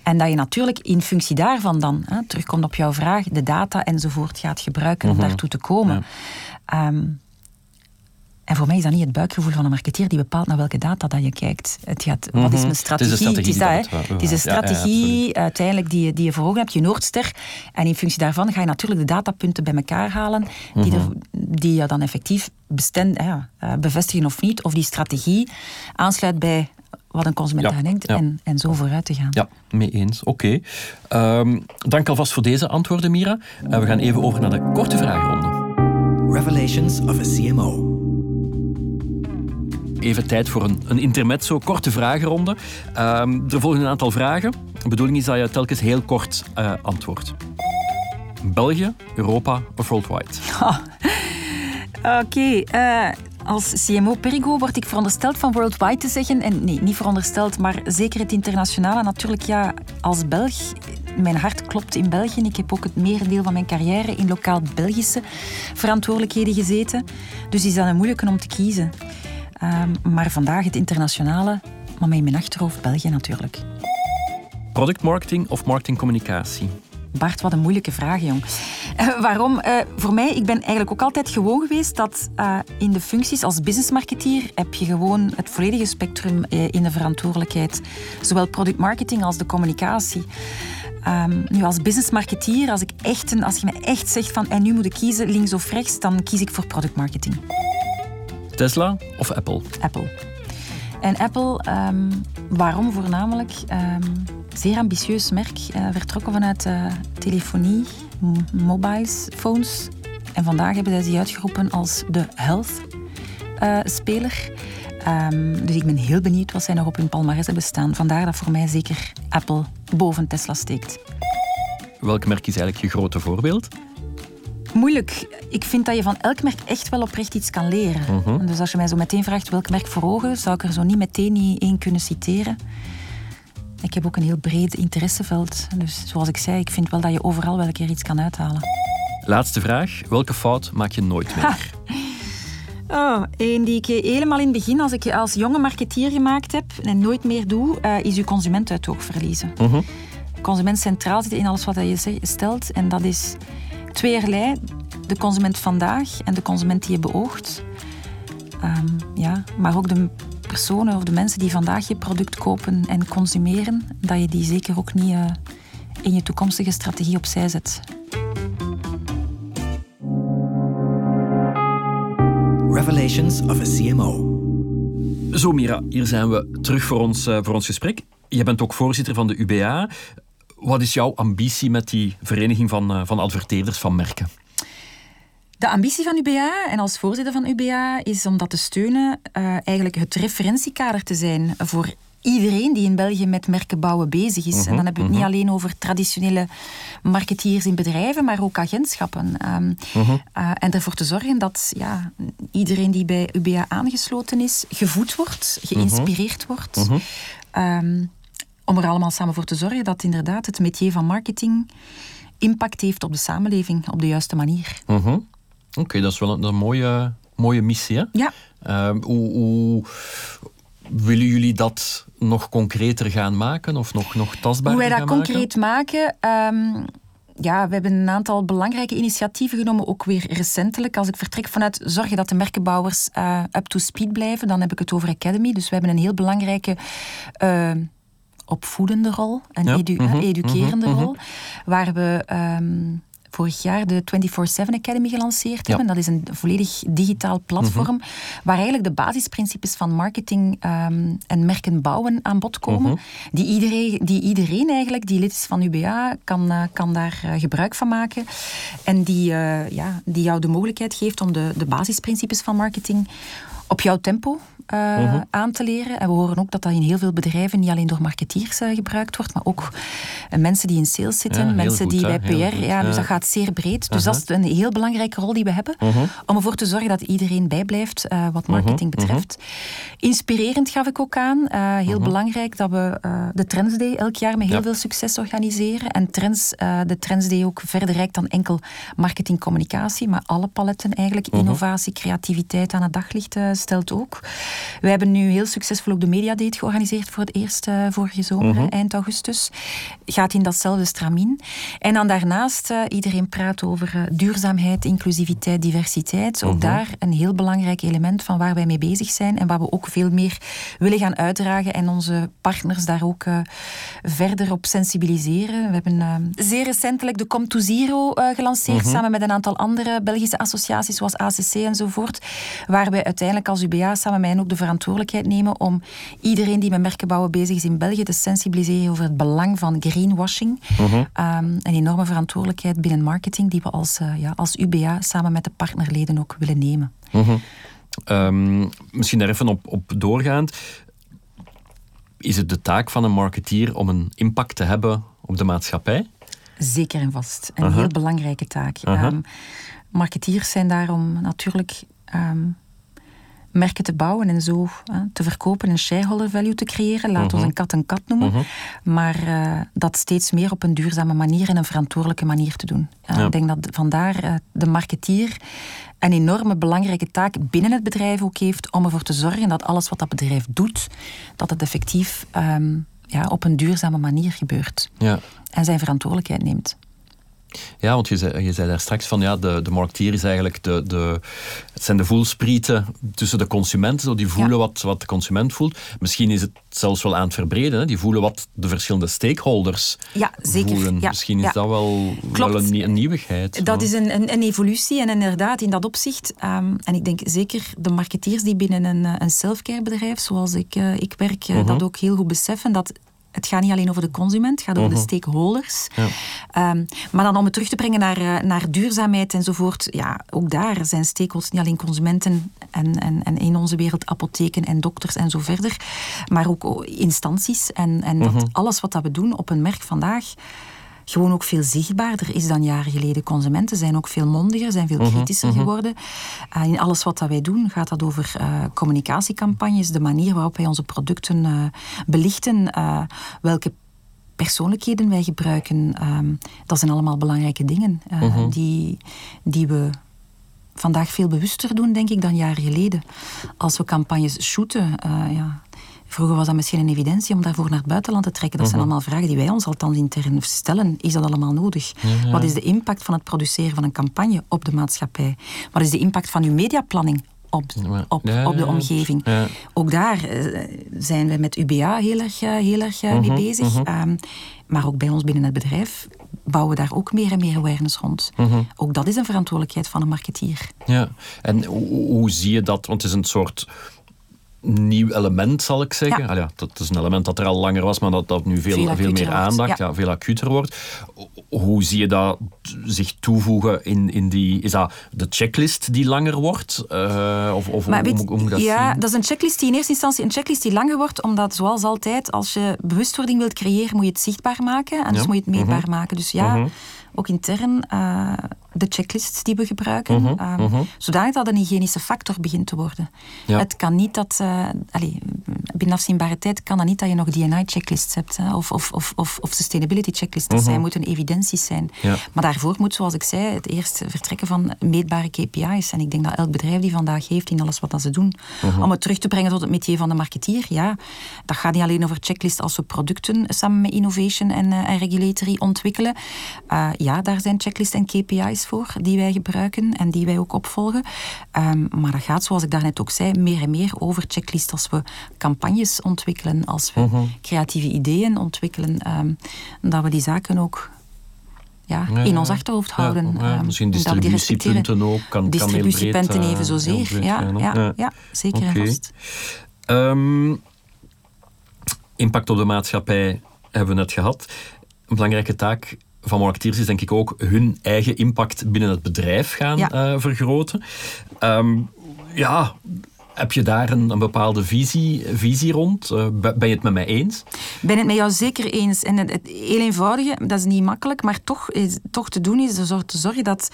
En dat je natuurlijk in functie daarvan dan, hè, terugkomt op jouw vraag, de data enzovoort gaat gebruiken om daartoe te komen. Ehm, En voor mij is dat niet het buikgevoel van een marketeer die bepaalt naar welke data dat je kijkt. Het gaat, wat is mhm. mijn strategie? Het is, dat, Het is een strategie uiteindelijk die, je, die je voor ogen hebt, je Noordster. En in functie daarvan ga je natuurlijk de datapunten bij elkaar halen die, mhm. die je dan effectief bestend, ja, eh, bevestigen of niet. Of die strategie aansluit bij wat een consument ja, denkt en, en zo vooruit te gaan. Ja, mee eens. Oké. Okay. Um, ehm, dank alvast voor deze antwoorden, Mira. Uh, we gaan even over naar de korte vragenronde. Revelations of a CMO. Even tijd voor een, een intermezzo, korte vragenronde. Um, er volgen een aantal vragen. De bedoeling is dat je telkens heel kort uh, antwoordt. België, Europa of worldwide? Oké, uh, als CMO Perigo word ik verondersteld van worldwide te zeggen. En nee, niet verondersteld, maar zeker het internationale. Natuurlijk, ja, als Belg, mijn hart klopt in België. Ik heb ook het merendeel van mijn carrière in lokaal Belgische verantwoordelijkheden gezeten. Dus is dat een moeilijke om te kiezen. Um, maar vandaag het internationale, maar met in mijn achterhoofd België natuurlijk. Product marketing of marketingcommunicatie? Bart, wat een moeilijke vraag, jong. Uh, waarom? Uh, voor mij, ik ben eigenlijk ook altijd gewoon geweest dat uh, in de functies als businessmarketeer heb je gewoon het volledige spectrum in de verantwoordelijkheid. Zowel product marketing als de communicatie. Um, nu, als businessmarketeer, als, ik echt een, als je me echt zegt van en nu moet ik kiezen links of rechts, dan kies ik voor product marketing. Tesla of Apple? Apple. En Apple, um, waarom voornamelijk? Um, zeer ambitieus merk, uh, vertrokken vanuit uh, telefonie, mobiles, phones. En vandaag hebben zij zich uitgeroepen als de health-speler. Uh, um, dus ik ben heel benieuwd wat zij nog op hun palmarès hebben staan. Vandaar dat voor mij zeker Apple boven Tesla steekt. Welk merk is eigenlijk je grote voorbeeld? Moeilijk. Ik vind dat je van elk merk echt wel oprecht iets kan leren. Mhm. Dus als je mij zo meteen vraagt welk merk voor ogen, zou ik er zo niet meteen niet één kunnen citeren. Ik heb ook een heel breed interesseveld. Dus zoals ik zei, ik vind wel dat je overal wel een keer iets kan uithalen. Laatste vraag. Welke fout maak je nooit meer? Oh, een die ik helemaal in het begin, als ik als jonge marketeer gemaakt heb en nooit meer doe, uh, is je consument uit het oog verliezen. Uh Consument centraal zit in alles wat je stelt. En dat is tweeërlei. De consument vandaag en de consument die je beoogt. Um, ja, maar ook de personen of de mensen die vandaag je product kopen en consumeren, dat je die zeker ook niet uh, in je toekomstige strategie opzij zet. Revelations of a CMO. Zo Mira, hier zijn we terug voor ons, uh, voor ons gesprek. Je bent ook voorzitter van de UBA. Wat is jouw ambitie met die vereniging van, uh, van adverteerders van merken? De ambitie van UBA en als voorzitter van UBA is om dat te steunen, uh, eigenlijk het referentiekader te zijn voor iedereen die in België met merken bouwen bezig is. en dan mhm, hebben we het niet mhm. alleen over traditionele marketeers in bedrijven, maar ook agentschappen. Um, uh, en ervoor te zorgen dat ja, iedereen die bij UBA aangesloten is, gevoed wordt, geïnspireerd wordt. Um, om er allemaal samen voor te zorgen dat inderdaad het métier van marketing impact heeft op de samenleving op de juiste manier. Oké, dat is wel een, mooie, mooie missie. Hè? Ja. Uh, hoe, hoe, willen jullie dat nog concreter gaan maken of nog, nog tastbaarder Hoe wij dat concreet maken? Um, ja, we hebben een aantal belangrijke initiatieven genomen, ook weer recentelijk. Als ik vertrek vanuit zorgen dat de merkenbouwers uh, up to speed blijven, dan heb ik het over Academy. Dus we hebben een heel belangrijke uh, opvoedende rol, een edu mhm. educerende mhm. rol, waar we... Um, vorig jaar de 24-7 Academy gelanceerd hebben. Dat is een volledig digitaal platform mhm. waar eigenlijk de basisprincipes van marketing um, en merken bouwen aan bod komen. Mhm. die, iedereen, die iedereen eigenlijk, die lid is van UBA, kan, uh, kan daar uh, gebruik van maken. En die, uh, ja, die jou de mogelijkheid geeft om de, de basisprincipes van marketing op jouw tempo uh, aan te leren. En we horen ook dat dat in heel veel bedrijven niet alleen door marketeers uh, gebruikt wordt, maar ook uh, mensen die in sales zitten, mensen die bij PR. ja, dus dat gaat zeer breed. Dus dat is een heel belangrijke rol die we hebben om ervoor te zorgen dat iedereen bijblijft wat marketing betreft. Inspirerend gaf ik ook aan. heel belangrijk dat we de Trends Day elk jaar met heel veel succes organiseren. En trends, de Trends Day ook verder rijkt dan enkel marketingcommunicatie, maar alle paletten eigenlijk, innovatie, creativiteit aan het daglicht stelt ook. We hebben nu heel succesvol ook de Mediadate georganiseerd voor het eerst uh, vorige zomer, mhm. eind augustus. Gaat in datzelfde stramien. En dan daarnaast, uh, iedereen praat over duurzaamheid, inclusiviteit, diversiteit. Ook mhm. daar een heel belangrijk element van waar wij mee bezig zijn en waar we ook veel meer willen gaan uitdragen en onze partners daar ook verder op sensibiliseren. We hebben zeer recentelijk de Com to Zero gelanceerd, mhm. samen met een aantal andere Belgische associaties zoals ACC enzovoort, waar wij uiteindelijk als UBA samen met hen ook de verantwoordelijkheid nemen om iedereen die met merkenbouwen bezig is in België te sensibiliseren over het belang van greenwashing. Mhm. Ehm, een enorme verantwoordelijkheid binnen marketing die we als, uh, ja, als UBA samen met de partnerleden ook willen nemen. Mhm. Ehm, misschien daar even op, op doorgaand. Is het de taak van een marketeer om een impact te hebben op de maatschappij? Zeker en vast. Een heel belangrijke taak. Um, marketeers zijn daarom natuurlijk um, merken te bouwen en zo te verkopen en shareholder value te creëren. Laten we uh een kat een kat noemen. Mhm. Maar uh, dat steeds meer op een duurzame manier en een verantwoordelijke manier te doen. Ik denk dat vandaar uh, de marketeer een enorme belangrijke taak binnen het bedrijf ook heeft om ervoor te zorgen dat alles wat dat bedrijf doet, dat het effectief um, ja, op een duurzame manier gebeurt. Ja. En zijn verantwoordelijkheid neemt. Ja, want je zei, je zei daar straks van ja, de, de marketeer is eigenlijk de, de, het zijn de voelsprieten tussen de consumenten, zo die voelen wat, wat de consument voelt. Misschien is het zelfs wel aan het verbreden, hè? die voelen wat de verschillende stakeholders ja, zeker. voelen. Ja, Misschien is dat wel, wel een, een, nieuwigheid. Dat is een, een, een, evolutie en inderdaad in dat opzicht, um, en ik denk zeker de marketeers die binnen een, een selfcare bedrijf, zoals ik, uh, ik werk, uh, dat ook heel goed beseffen, dat het gaat niet alleen over de consument, het gaat over de mhm. stakeholders. Ja. Um, maar dan om het terug te brengen naar, uh, naar duurzaamheid enzovoort, ja, ook daar zijn stakeholders niet alleen consumenten en, en, en in onze wereld apotheken en dokters en zo verder, maar ook instanties. En, en dat mhm. alles wat dat we doen op een merk vandaag gewoon ook veel zichtbaarder is dan jaren geleden. Consumenten zijn ook veel mondiger, zijn veel mhm, kritischer mhm. geworden. Uh, in alles wat dat wij doen gaat dat over uh, communicatiecampagnes, de manier waarop wij onze producten uh, belichten, welke persoonlijkheden wij gebruiken. Ehm, dat zijn allemaal belangrijke dingen mhm. die, die we vandaag veel bewuster doen, denk ik, dan jaren geleden. Als we campagnes shooten, ja, Vroeger was dat misschien een evidentie om daarvoor naar het buitenland te trekken. Dat zijn mhm. allemaal vragen die wij ons althans intern stellen. Is dat allemaal nodig? Wat is de impact van het produceren van een campagne op de maatschappij? Wat is de impact van uw mediaplanning op, op, op de omgeving. Ook daar uh, zijn we met UBA heel erg, uh, heel erg uh, mee mhm, bezig. Mhm. Um, maar ook bij ons binnen het bedrijf bouwen we daar ook meer en meer awareness rond. Ook dat is een verantwoordelijkheid van een marketeer. Ja, en hoe, hoe zie je dat? Want het is een soort nieuw element, zal ik zeggen. Ja. dat is een element dat er al langer was, maar dat, dat nu veel, veel, meer aandacht, ja. veel acuter wordt. Hoe zie je dat zich toevoegen in, in die... Is dat de checklist die langer wordt? Uh, of of maar hoe, hoe, dat Ja, dat is een checklist die in eerste instantie een checklist die langer wordt, omdat zoals altijd, als je bewustwording wilt creëren, moet je het zichtbaar maken. En dus moet je het meetbaar mhm. maken. Dus ja... Mhm ook intern uh, de checklists die we gebruiken, uh -huh, uh -huh. zodanig dat een hygiënische factor begint te worden. Ja. Het kan niet dat, uh, allez, binnen afzienbare tijd kan dat niet dat je nog DNI-checklists hebt, hè, of, of, of, of, of sustainability checklists. Dat zijn, moeten evidenties zijn. Ja. Maar daarvoor moet, zoals ik zei, het eerst vertrekken van meetbare KPI's. En ik denk dat elk bedrijf die vandaag heeft in alles wat dat ze doen, om het terug te brengen tot het métier van de marketeer, ja, dat gaat niet alleen over checklists als we producten samen met innovation en, en regulatory ontwikkelen ja, daar zijn checklists en KPI's voor die wij gebruiken en die wij ook opvolgen. Um, maar dat gaat, zoals ik daarnet ook zei, meer en meer over checklists als we campagnes ontwikkelen, als we mhm. creatieve ideeën ontwikkelen, um, dat we die zaken ook ja, in ons achterhoofd houden. Ja, um, misschien distributiepunten ook. Kan, distributiepunten kan even zozeer. Ja, ja, ja, zeker okay. en vast. Um, impact op de maatschappij hebben we net gehad. Een belangrijke taak van marketeers is denk ik ook hun eigen impact binnen het bedrijf gaan eh, vergroten. Ehm, ja, heb je daar een, een bepaalde visie, visie rond? Uh, ben je het met mij eens? Ben het met jou zeker eens. En het, het heel eenvoudige, dat is niet makkelijk, maar toch, is, toch te doen is ervoor te zorgen dat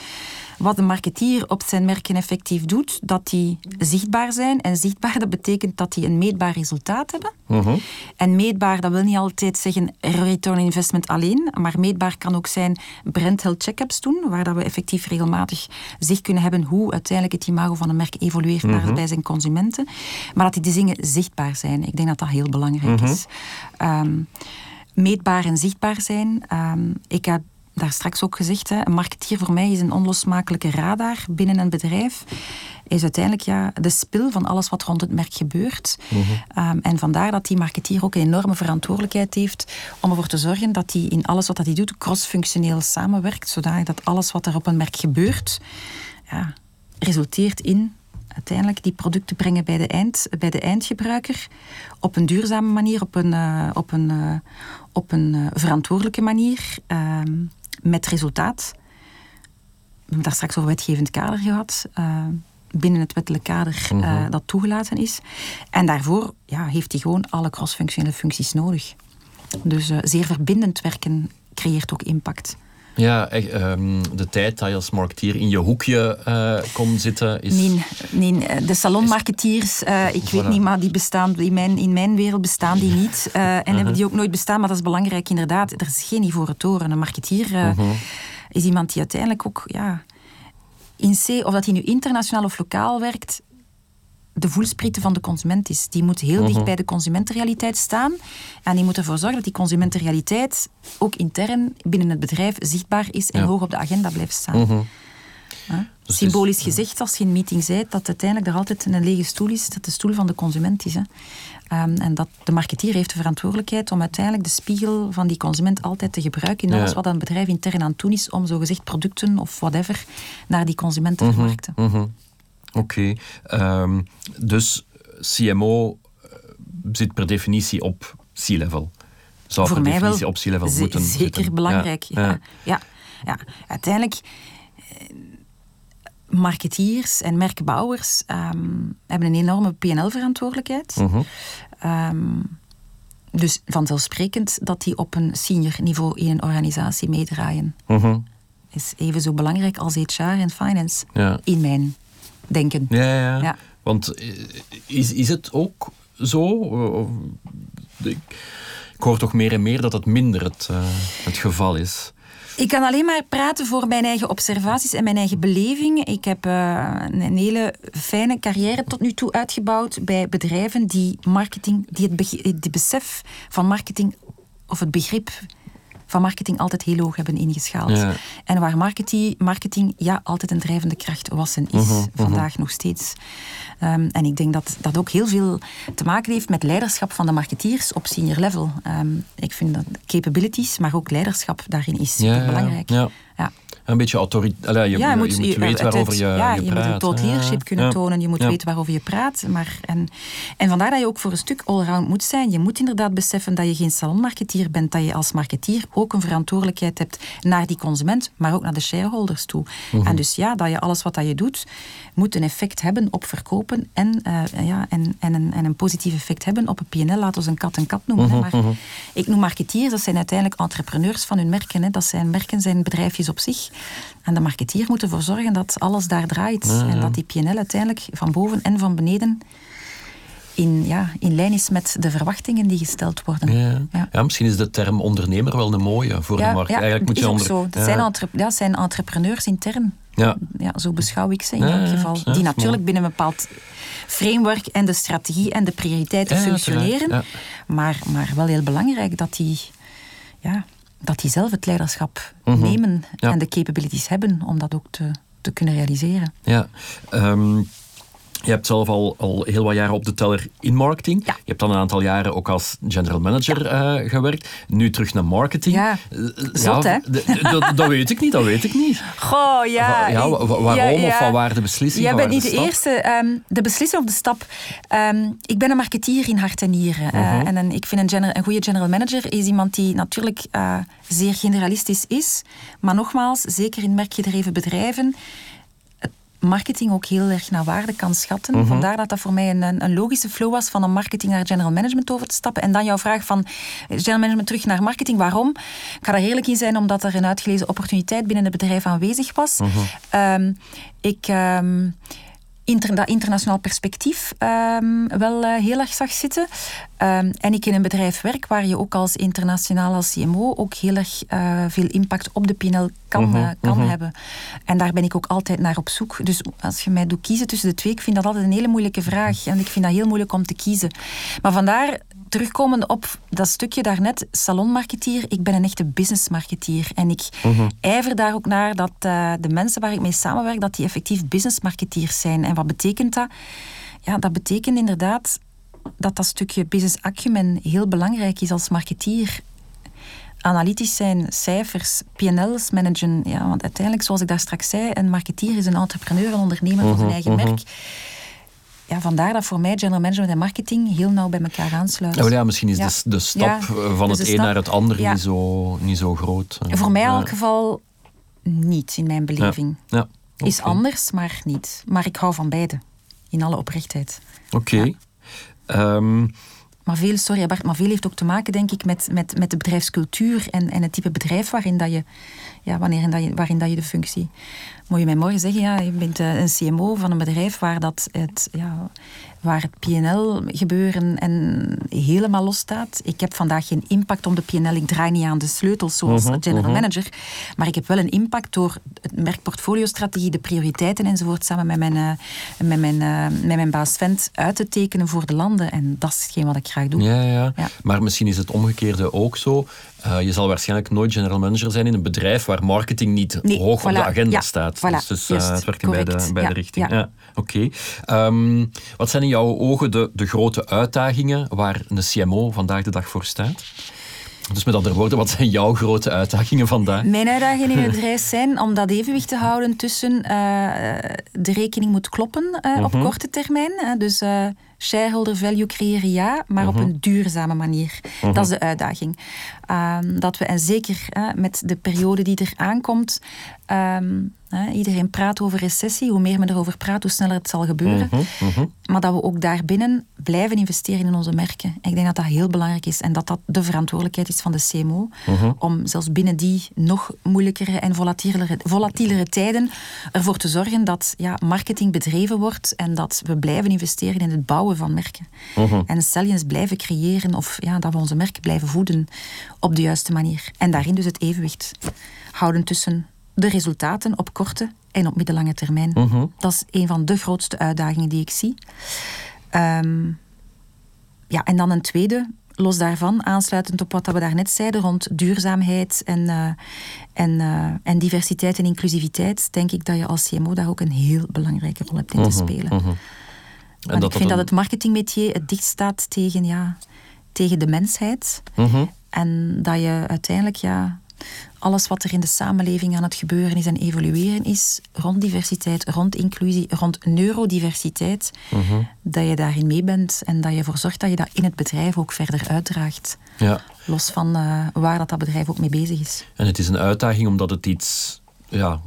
wat de marketeer op zijn merken effectief doet, dat die zichtbaar zijn. En zichtbaar, dat betekent dat die een meetbaar resultaat hebben. Mhm. En meetbaar, dat wil niet altijd zeggen return on investment alleen, maar meetbaar kan ook zijn brand health check-ups doen, waar dat we effectief regelmatig zicht kunnen hebben hoe uiteindelijk het imago van een merk evolueert mm bij zijn consument consumenten. Maar dat die dingen zichtbaar zijn. Ik denk dat dat heel belangrijk is. Ehm, meetbaar en zichtbaar zijn. Um, ik heb daar straks ook gezegd, hè, een marketeer voor mij is een onlosmakelijke radar binnen een bedrijf. Is uiteindelijk ja, de spil van alles wat rond het merk gebeurt. Mhm. Ehm, en vandaar dat die marketeer ook een enorme verantwoordelijkheid heeft om ervoor te zorgen dat hij in alles wat hij doet crossfunctioneel samenwerkt, zodat alles wat er op een merk gebeurt, ja, resulteert in uiteindelijk die producten brengen bij de, eind, bij de eindgebruiker op een duurzame manier, op een, uh, op een, uh, op een uh, verantwoordelijke manier. Ehm, met resultaat. We hebben daar straks over wetgevend kader gehad. Binnen het wettelijk kader uh, dat toegelaten is. En daarvoor ja, heeft hij gewoon alle crossfunctionele functies nodig. Dus zeer verbindend werken creëert ook impact. Ja, echt, um, de tijd dat je als marketeer in je hoekje uh, kon zitten is... Nee, nee de salonmarketeers, uh, ik voilà. weet niet, maar die bestaan, in mijn, in mijn wereld bestaan die niet. Uh, en -huh. hebben die ook nooit bestaan, maar dat is belangrijk inderdaad. Er is geen ivoren toren. Een marketeer -huh. is iemand die uiteindelijk ook... Ja, in C, of dat hij nu internationaal of lokaal werkt, de voelsprieten van de consument is. Die moet heel dicht mhm. bij de consumentenrealiteit staan. En die moet ervoor zorgen dat die consumentenrealiteit ook intern binnen het bedrijf zichtbaar is en hoog op de agenda blijft staan. Mhm. Dus Symbolisch gezegd, als je in een meeting zei, dat uiteindelijk er altijd een lege stoel is, dat de stoel van de consument is. Hè. Um, en dat de marketeer heeft de verantwoordelijkheid om uiteindelijk de spiegel van die consument altijd te gebruiken in alles wat een bedrijf intern aan het doen is om zogezegd producten of whatever naar die consument te mhm, vermarkten. Oké, okay. um, dus CMO eh, zit per definitie op C-level. Zou Voor per mij definitie wel op C-level moeten Zeker zitten. belangrijk, ja. Ja. ja. ja. Uiteindelijk, eh, marketeers en merkbouwers um, hebben een enorme PNL-verantwoordelijkheid. Uh -huh. um, dus vanzelfsprekend dat die op een senior niveau in een organisatie meedraaien. Uh -huh. Is even zo belangrijk als HR en finance, ja. in mijn denken. Ja, ja, ja. Want eh, is, is het ook zo? Ik hoor toch meer en meer dat het minder het, uh, het geval is. Ik kan alleen maar praten voor mijn eigen observaties en mijn eigen beleving. Ik heb uh, een hele fijne carrière tot nu toe uitgebouwd bij bedrijven die marketing, die het, het besef van marketing of het begrip van marketing altijd heel hoog hebben ingeschaald. Ja. En waar marketing, marketing ja, altijd een drijvende kracht was en is, uh mhm, mhm. vandaag nog steeds. Um, en ik denk dat dat ook heel veel te maken heeft met leiderschap van de marketeers op senior level. Um, ik vind dat capabilities, maar ook leiderschap daarin is super belangrijk. Ja, ja. Een beetje autoriteit. Je, ja, je, moet, je moet weten waarover je, ja, je, je praat. moet een thought leadership kunnen tonen. Je moet weten waarover je praat. Maar, en, en vandaar dat je ook voor een stuk allround moet zijn. Je moet inderdaad beseffen dat je geen salonmarketeer bent. Dat je als marketeer ook een verantwoordelijkheid hebt naar die consument, maar ook naar de shareholders toe. Mm -hmm. En dus ja, dat je alles wat dat je doet, moet een effect hebben op verkopen en, uh, ja, en, en, een, en een positief effect hebben op een PNL. Laten we een kat en kat noemen. Mm -hmm. Maar ik noem marketeers, dat zijn uiteindelijk entrepreneurs van hun merken. Hè. Dat zijn merken, zijn bedrijfjes op zich. En de marketeer moet ervoor zorgen dat alles daar draait. Ja, ja. En dat die PNL uiteindelijk van boven en van beneden in, ja, in lijn is met de verwachtingen die gesteld worden. Ja, ja. ja misschien is de term ondernemer wel een mooie voor de markt. Eigenlijk moet je onder... zo. Dat zijn, zijn entrepreneurs intern. Ja. Ja, zo beschouw ik ze in elk geval. die natuurlijk binnen een bepaald framework en de strategie en de prioriteiten functioneren. Maar, maar wel heel belangrijk dat die... Ja, dat die zelf het leiderschap mm -hmm. nemen ja. en de capabilities hebben om dat ook te, te kunnen realiseren. Ja, um, je hebt zelf al, al heel wat jaren op de teller in marketing. Ja. Je hebt dan een aantal jaren ook als general manager ja. uh, gewerkt. Nu terug naar marketing. Ja, Zot, ja, Dat weet ik niet, dat weet ik niet. Goh, ja. ja waarom of van waar de beslissing? Jij bent niet de, de eerste. Um, de beslissing of de stap. Um, ik ben een marketeer in hart en nieren. Uh -huh. uh, en een, ik vind een, gener, een goede general manager is iemand die natuurlijk zeer generalistisch is. Maar nogmaals, zeker in merkgedreven bedrijven marketing ook heel erg naar waarde kan schatten. Mm -hmm. Vandaar dat dat voor mij een, een, logische flow was van een marketing naar general management over te stappen. En dan jouw vraag van general management terug naar marketing. Waarom? Ik ga daar eerlijk in zijn, omdat er een uitgelezen opportuniteit binnen het bedrijf aanwezig was. Mm -hmm. um, ik... Um, inter, dat internationaal perspectief um, wel uh, heel erg zag zitten. Um, en ik in een bedrijf werk waar je ook als internationaal als CMO ook heel erg uh, veel impact op de PNL kan, mm -hmm, kan -hmm. hebben. En daar ben ik ook altijd naar op zoek. Dus als je mij doet kiezen tussen de twee, ik vind dat altijd een hele moeilijke vraag. En ik vind dat heel moeilijk om te kiezen. Maar vandaar terugkomend op dat stukje daarnet, salonmarketeer, ik ben een echte businessmarketeer. En ik uh -huh. ijver daar ook naar dat uh, de mensen waar ik mee samenwerk, dat die effectief businessmarketeers zijn. En wat betekent dat? Ja, dat betekent inderdaad dat dat stukje business acumen heel belangrijk is als marketeer. Analytisch zijn, cijfers, PNL's managen. Ja, want uiteindelijk, zoals ik daar straks zei, een marketeer is een entrepreneur, een ondernemer van zijn eigen uh -huh. merk ja, vandaar dat voor mij general management en marketing heel nauw bij elkaar aansluiten. Oh ja, misschien is ja. de, de stap ja, van dus het een stap, naar het ander ja. niet, zo, niet zo groot. Voor mij in elk geval niet, in mijn beleving. Okay. Is anders, maar niet. Maar ik hou van beide, in alle oprechtheid. Oké. Okay. Um, maar veel, sorry Bart, maar veel heeft ook te maken, denk ik, met, met, met de bedrijfscultuur en, en het type bedrijf waarin, dat je, ja, wanneer dat je, waarin dat je de functie. Moet je mij morgen zeggen, ja, je bent een CMO van een bedrijf waar, dat het, ja, waar het PNL-gebeuren en helemaal los staat. Ik heb vandaag geen impact om de PNL. Ik draai niet aan de sleutels zoals uh -huh, general uh -huh. manager. Maar ik heb wel een impact door het merkportfolio-strategie, de prioriteiten enzovoort, samen met mijn, uh, met mijn, uh, met mijn baas Vent uit te tekenen voor de landen. En dat is hetgeen wat ik graag doe. Ja, ja. ja. Maar misschien is het omgekeerde ook zo. Uh, je zal waarschijnlijk nooit general manager zijn in een bedrijf waar marketing niet nee, hoog voilà, op de agenda ja, staat. Voilà, dus dus uh, het werkt in beide, beide ja, richtingen. Ja. Oké. Okay. Um, wat zijn in jouw ogen de, de grote uitdagingen waar een CMO vandaag de dag voor staat? Dus met andere woorden, wat zijn jouw grote uitdagingen vandaag? Mijn uitdagingen in het bedrijf zijn om dat evenwicht te houden tussen uh, de rekening moet kloppen uh, -huh. op korte termijn. dus shareholder value creëren, ja, maar -huh. op een duurzame manier. -huh. Dat is de uitdaging. Um, dat we, en zeker met de periode die er aankomt, um, He, iedereen praat over recessie. Hoe meer men erover praat, hoe sneller het zal gebeuren. Uh -huh. Maar dat we ook daarbinnen blijven investeren in onze merken. En ik denk dat dat heel belangrijk is. En dat dat de verantwoordelijkheid is van de CMO. -huh. Om zelfs binnen die nog moeilijkere en volatielere, volatielere tijden ervoor te zorgen dat ja, marketing bedreven wordt. En dat we blijven investeren in het bouwen van merken. En salience blijven creëren. Of ja, dat we onze merken blijven voeden op de juiste manier. En daarin dus het evenwicht houden tussen de resultaten op korte en op middellange termijn. -huh. Dat is een van de grootste uitdagingen die ik zie. Um, ja, en dan een tweede, los daarvan, aansluitend op wat we daarnet zeiden rond duurzaamheid en, uh, en, uh, en diversiteit en inclusiviteit, denk ik dat je als CMO daar ook een heel belangrijke rol hebt in te spelen. Uh -huh. Want ik vind dat het marketingmetier het dichtst staat tegen, ja, tegen de mensheid. En dat je uiteindelijk ja, alles wat er in de samenleving aan het gebeuren is en evolueren is, rond diversiteit, rond inclusie, rond neurodiversiteit, -huh. dat je daarin mee bent en dat je ervoor zorgt dat je dat in het bedrijf ook verder uitdraagt. Ja. Los van uh, waar dat, dat bedrijf ook mee bezig is. En het is een uitdaging omdat het iets ja,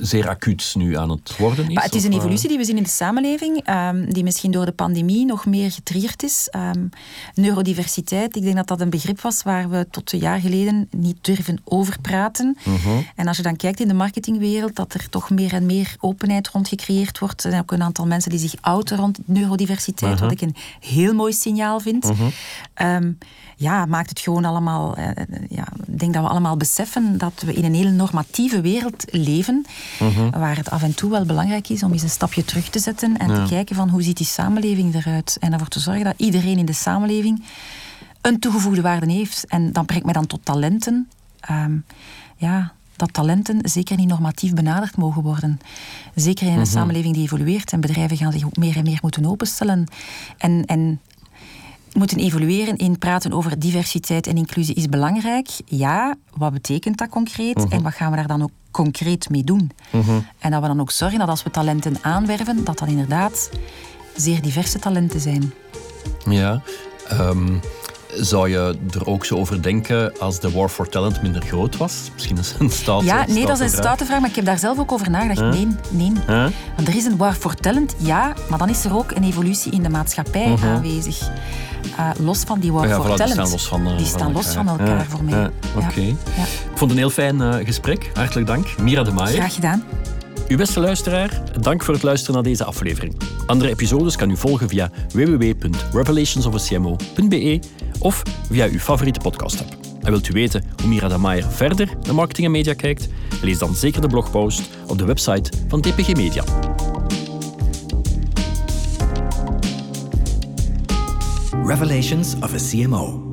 zeer acuut nu aan het worden is? Maar het is een evolutie die we zien in de samenleving, um, die misschien door de pandemie nog meer getriggerd is. Um, neurodiversiteit, ik denk dat dat een begrip was waar we tot een jaar geleden niet durven over praten. Uh -huh. En als je dan kijkt in de marketingwereld, dat er toch meer en meer openheid rond gecreëerd wordt. Er zijn ook een aantal mensen die zich outen rond neurodiversiteit, uh -huh. wat ik een heel mooi signaal vind. Uh -huh. um, ja, maakt het gewoon allemaal... Uh, ja, ik denk dat we allemaal beseffen dat we in een hele normatieve wereld leven, -huh. waar het af en toe wel belangrijk is om eens een stapje terug te zetten en ja. te kijken van hoe ziet die samenleving eruit. En ervoor te zorgen dat iedereen in de samenleving een toegevoegde waarde heeft. En dan brengt mij dan tot talenten. Um, ja, dat talenten zeker niet normatief benaderd mogen worden. Zeker in een -huh. samenleving die evolueert en bedrijven gaan zich ook meer en meer moeten openstellen. En, en moeten evalueren in praten over diversiteit en inclusie is belangrijk. Ja, wat betekent dat concreet? -huh. En wat gaan we daar dan ook concreet mee doen? -huh. En dat we dan ook zorgen dat als we talenten aanwerven, dat dat inderdaad zeer diverse talenten zijn. Ja, um, zou je er ook zo over denken als de War for Talent minder groot was? Misschien is een stoute Ja, nee, dat is een stoute vraag, maar ik heb daar zelf ook over nagedacht. Huh? Nee, nee. Huh? Want er is een War for Talent, ja, maar dan is er ook een evolutie in de maatschappij -huh. aanwezig. Uh, los van die War ja, voilà, Talent. Die staan los van, uh, die staan los van elkaar voor mij. Oké. Okay. Ik vond het een heel fijn uh, gesprek. Hartelijk dank. Mira de Maier. Graag gedaan. Uw beste luisteraar, dank voor het luisteren naar deze aflevering. Andere episodes kan u volgen via www.revelationsofacmo.be of via uw favoriete podcast-app. En wilt u weten hoe Mira de Maier verder naar marketing en media kijkt? Lees dan zeker de blogpost op de website van TPG Media. Revelations of a CMO.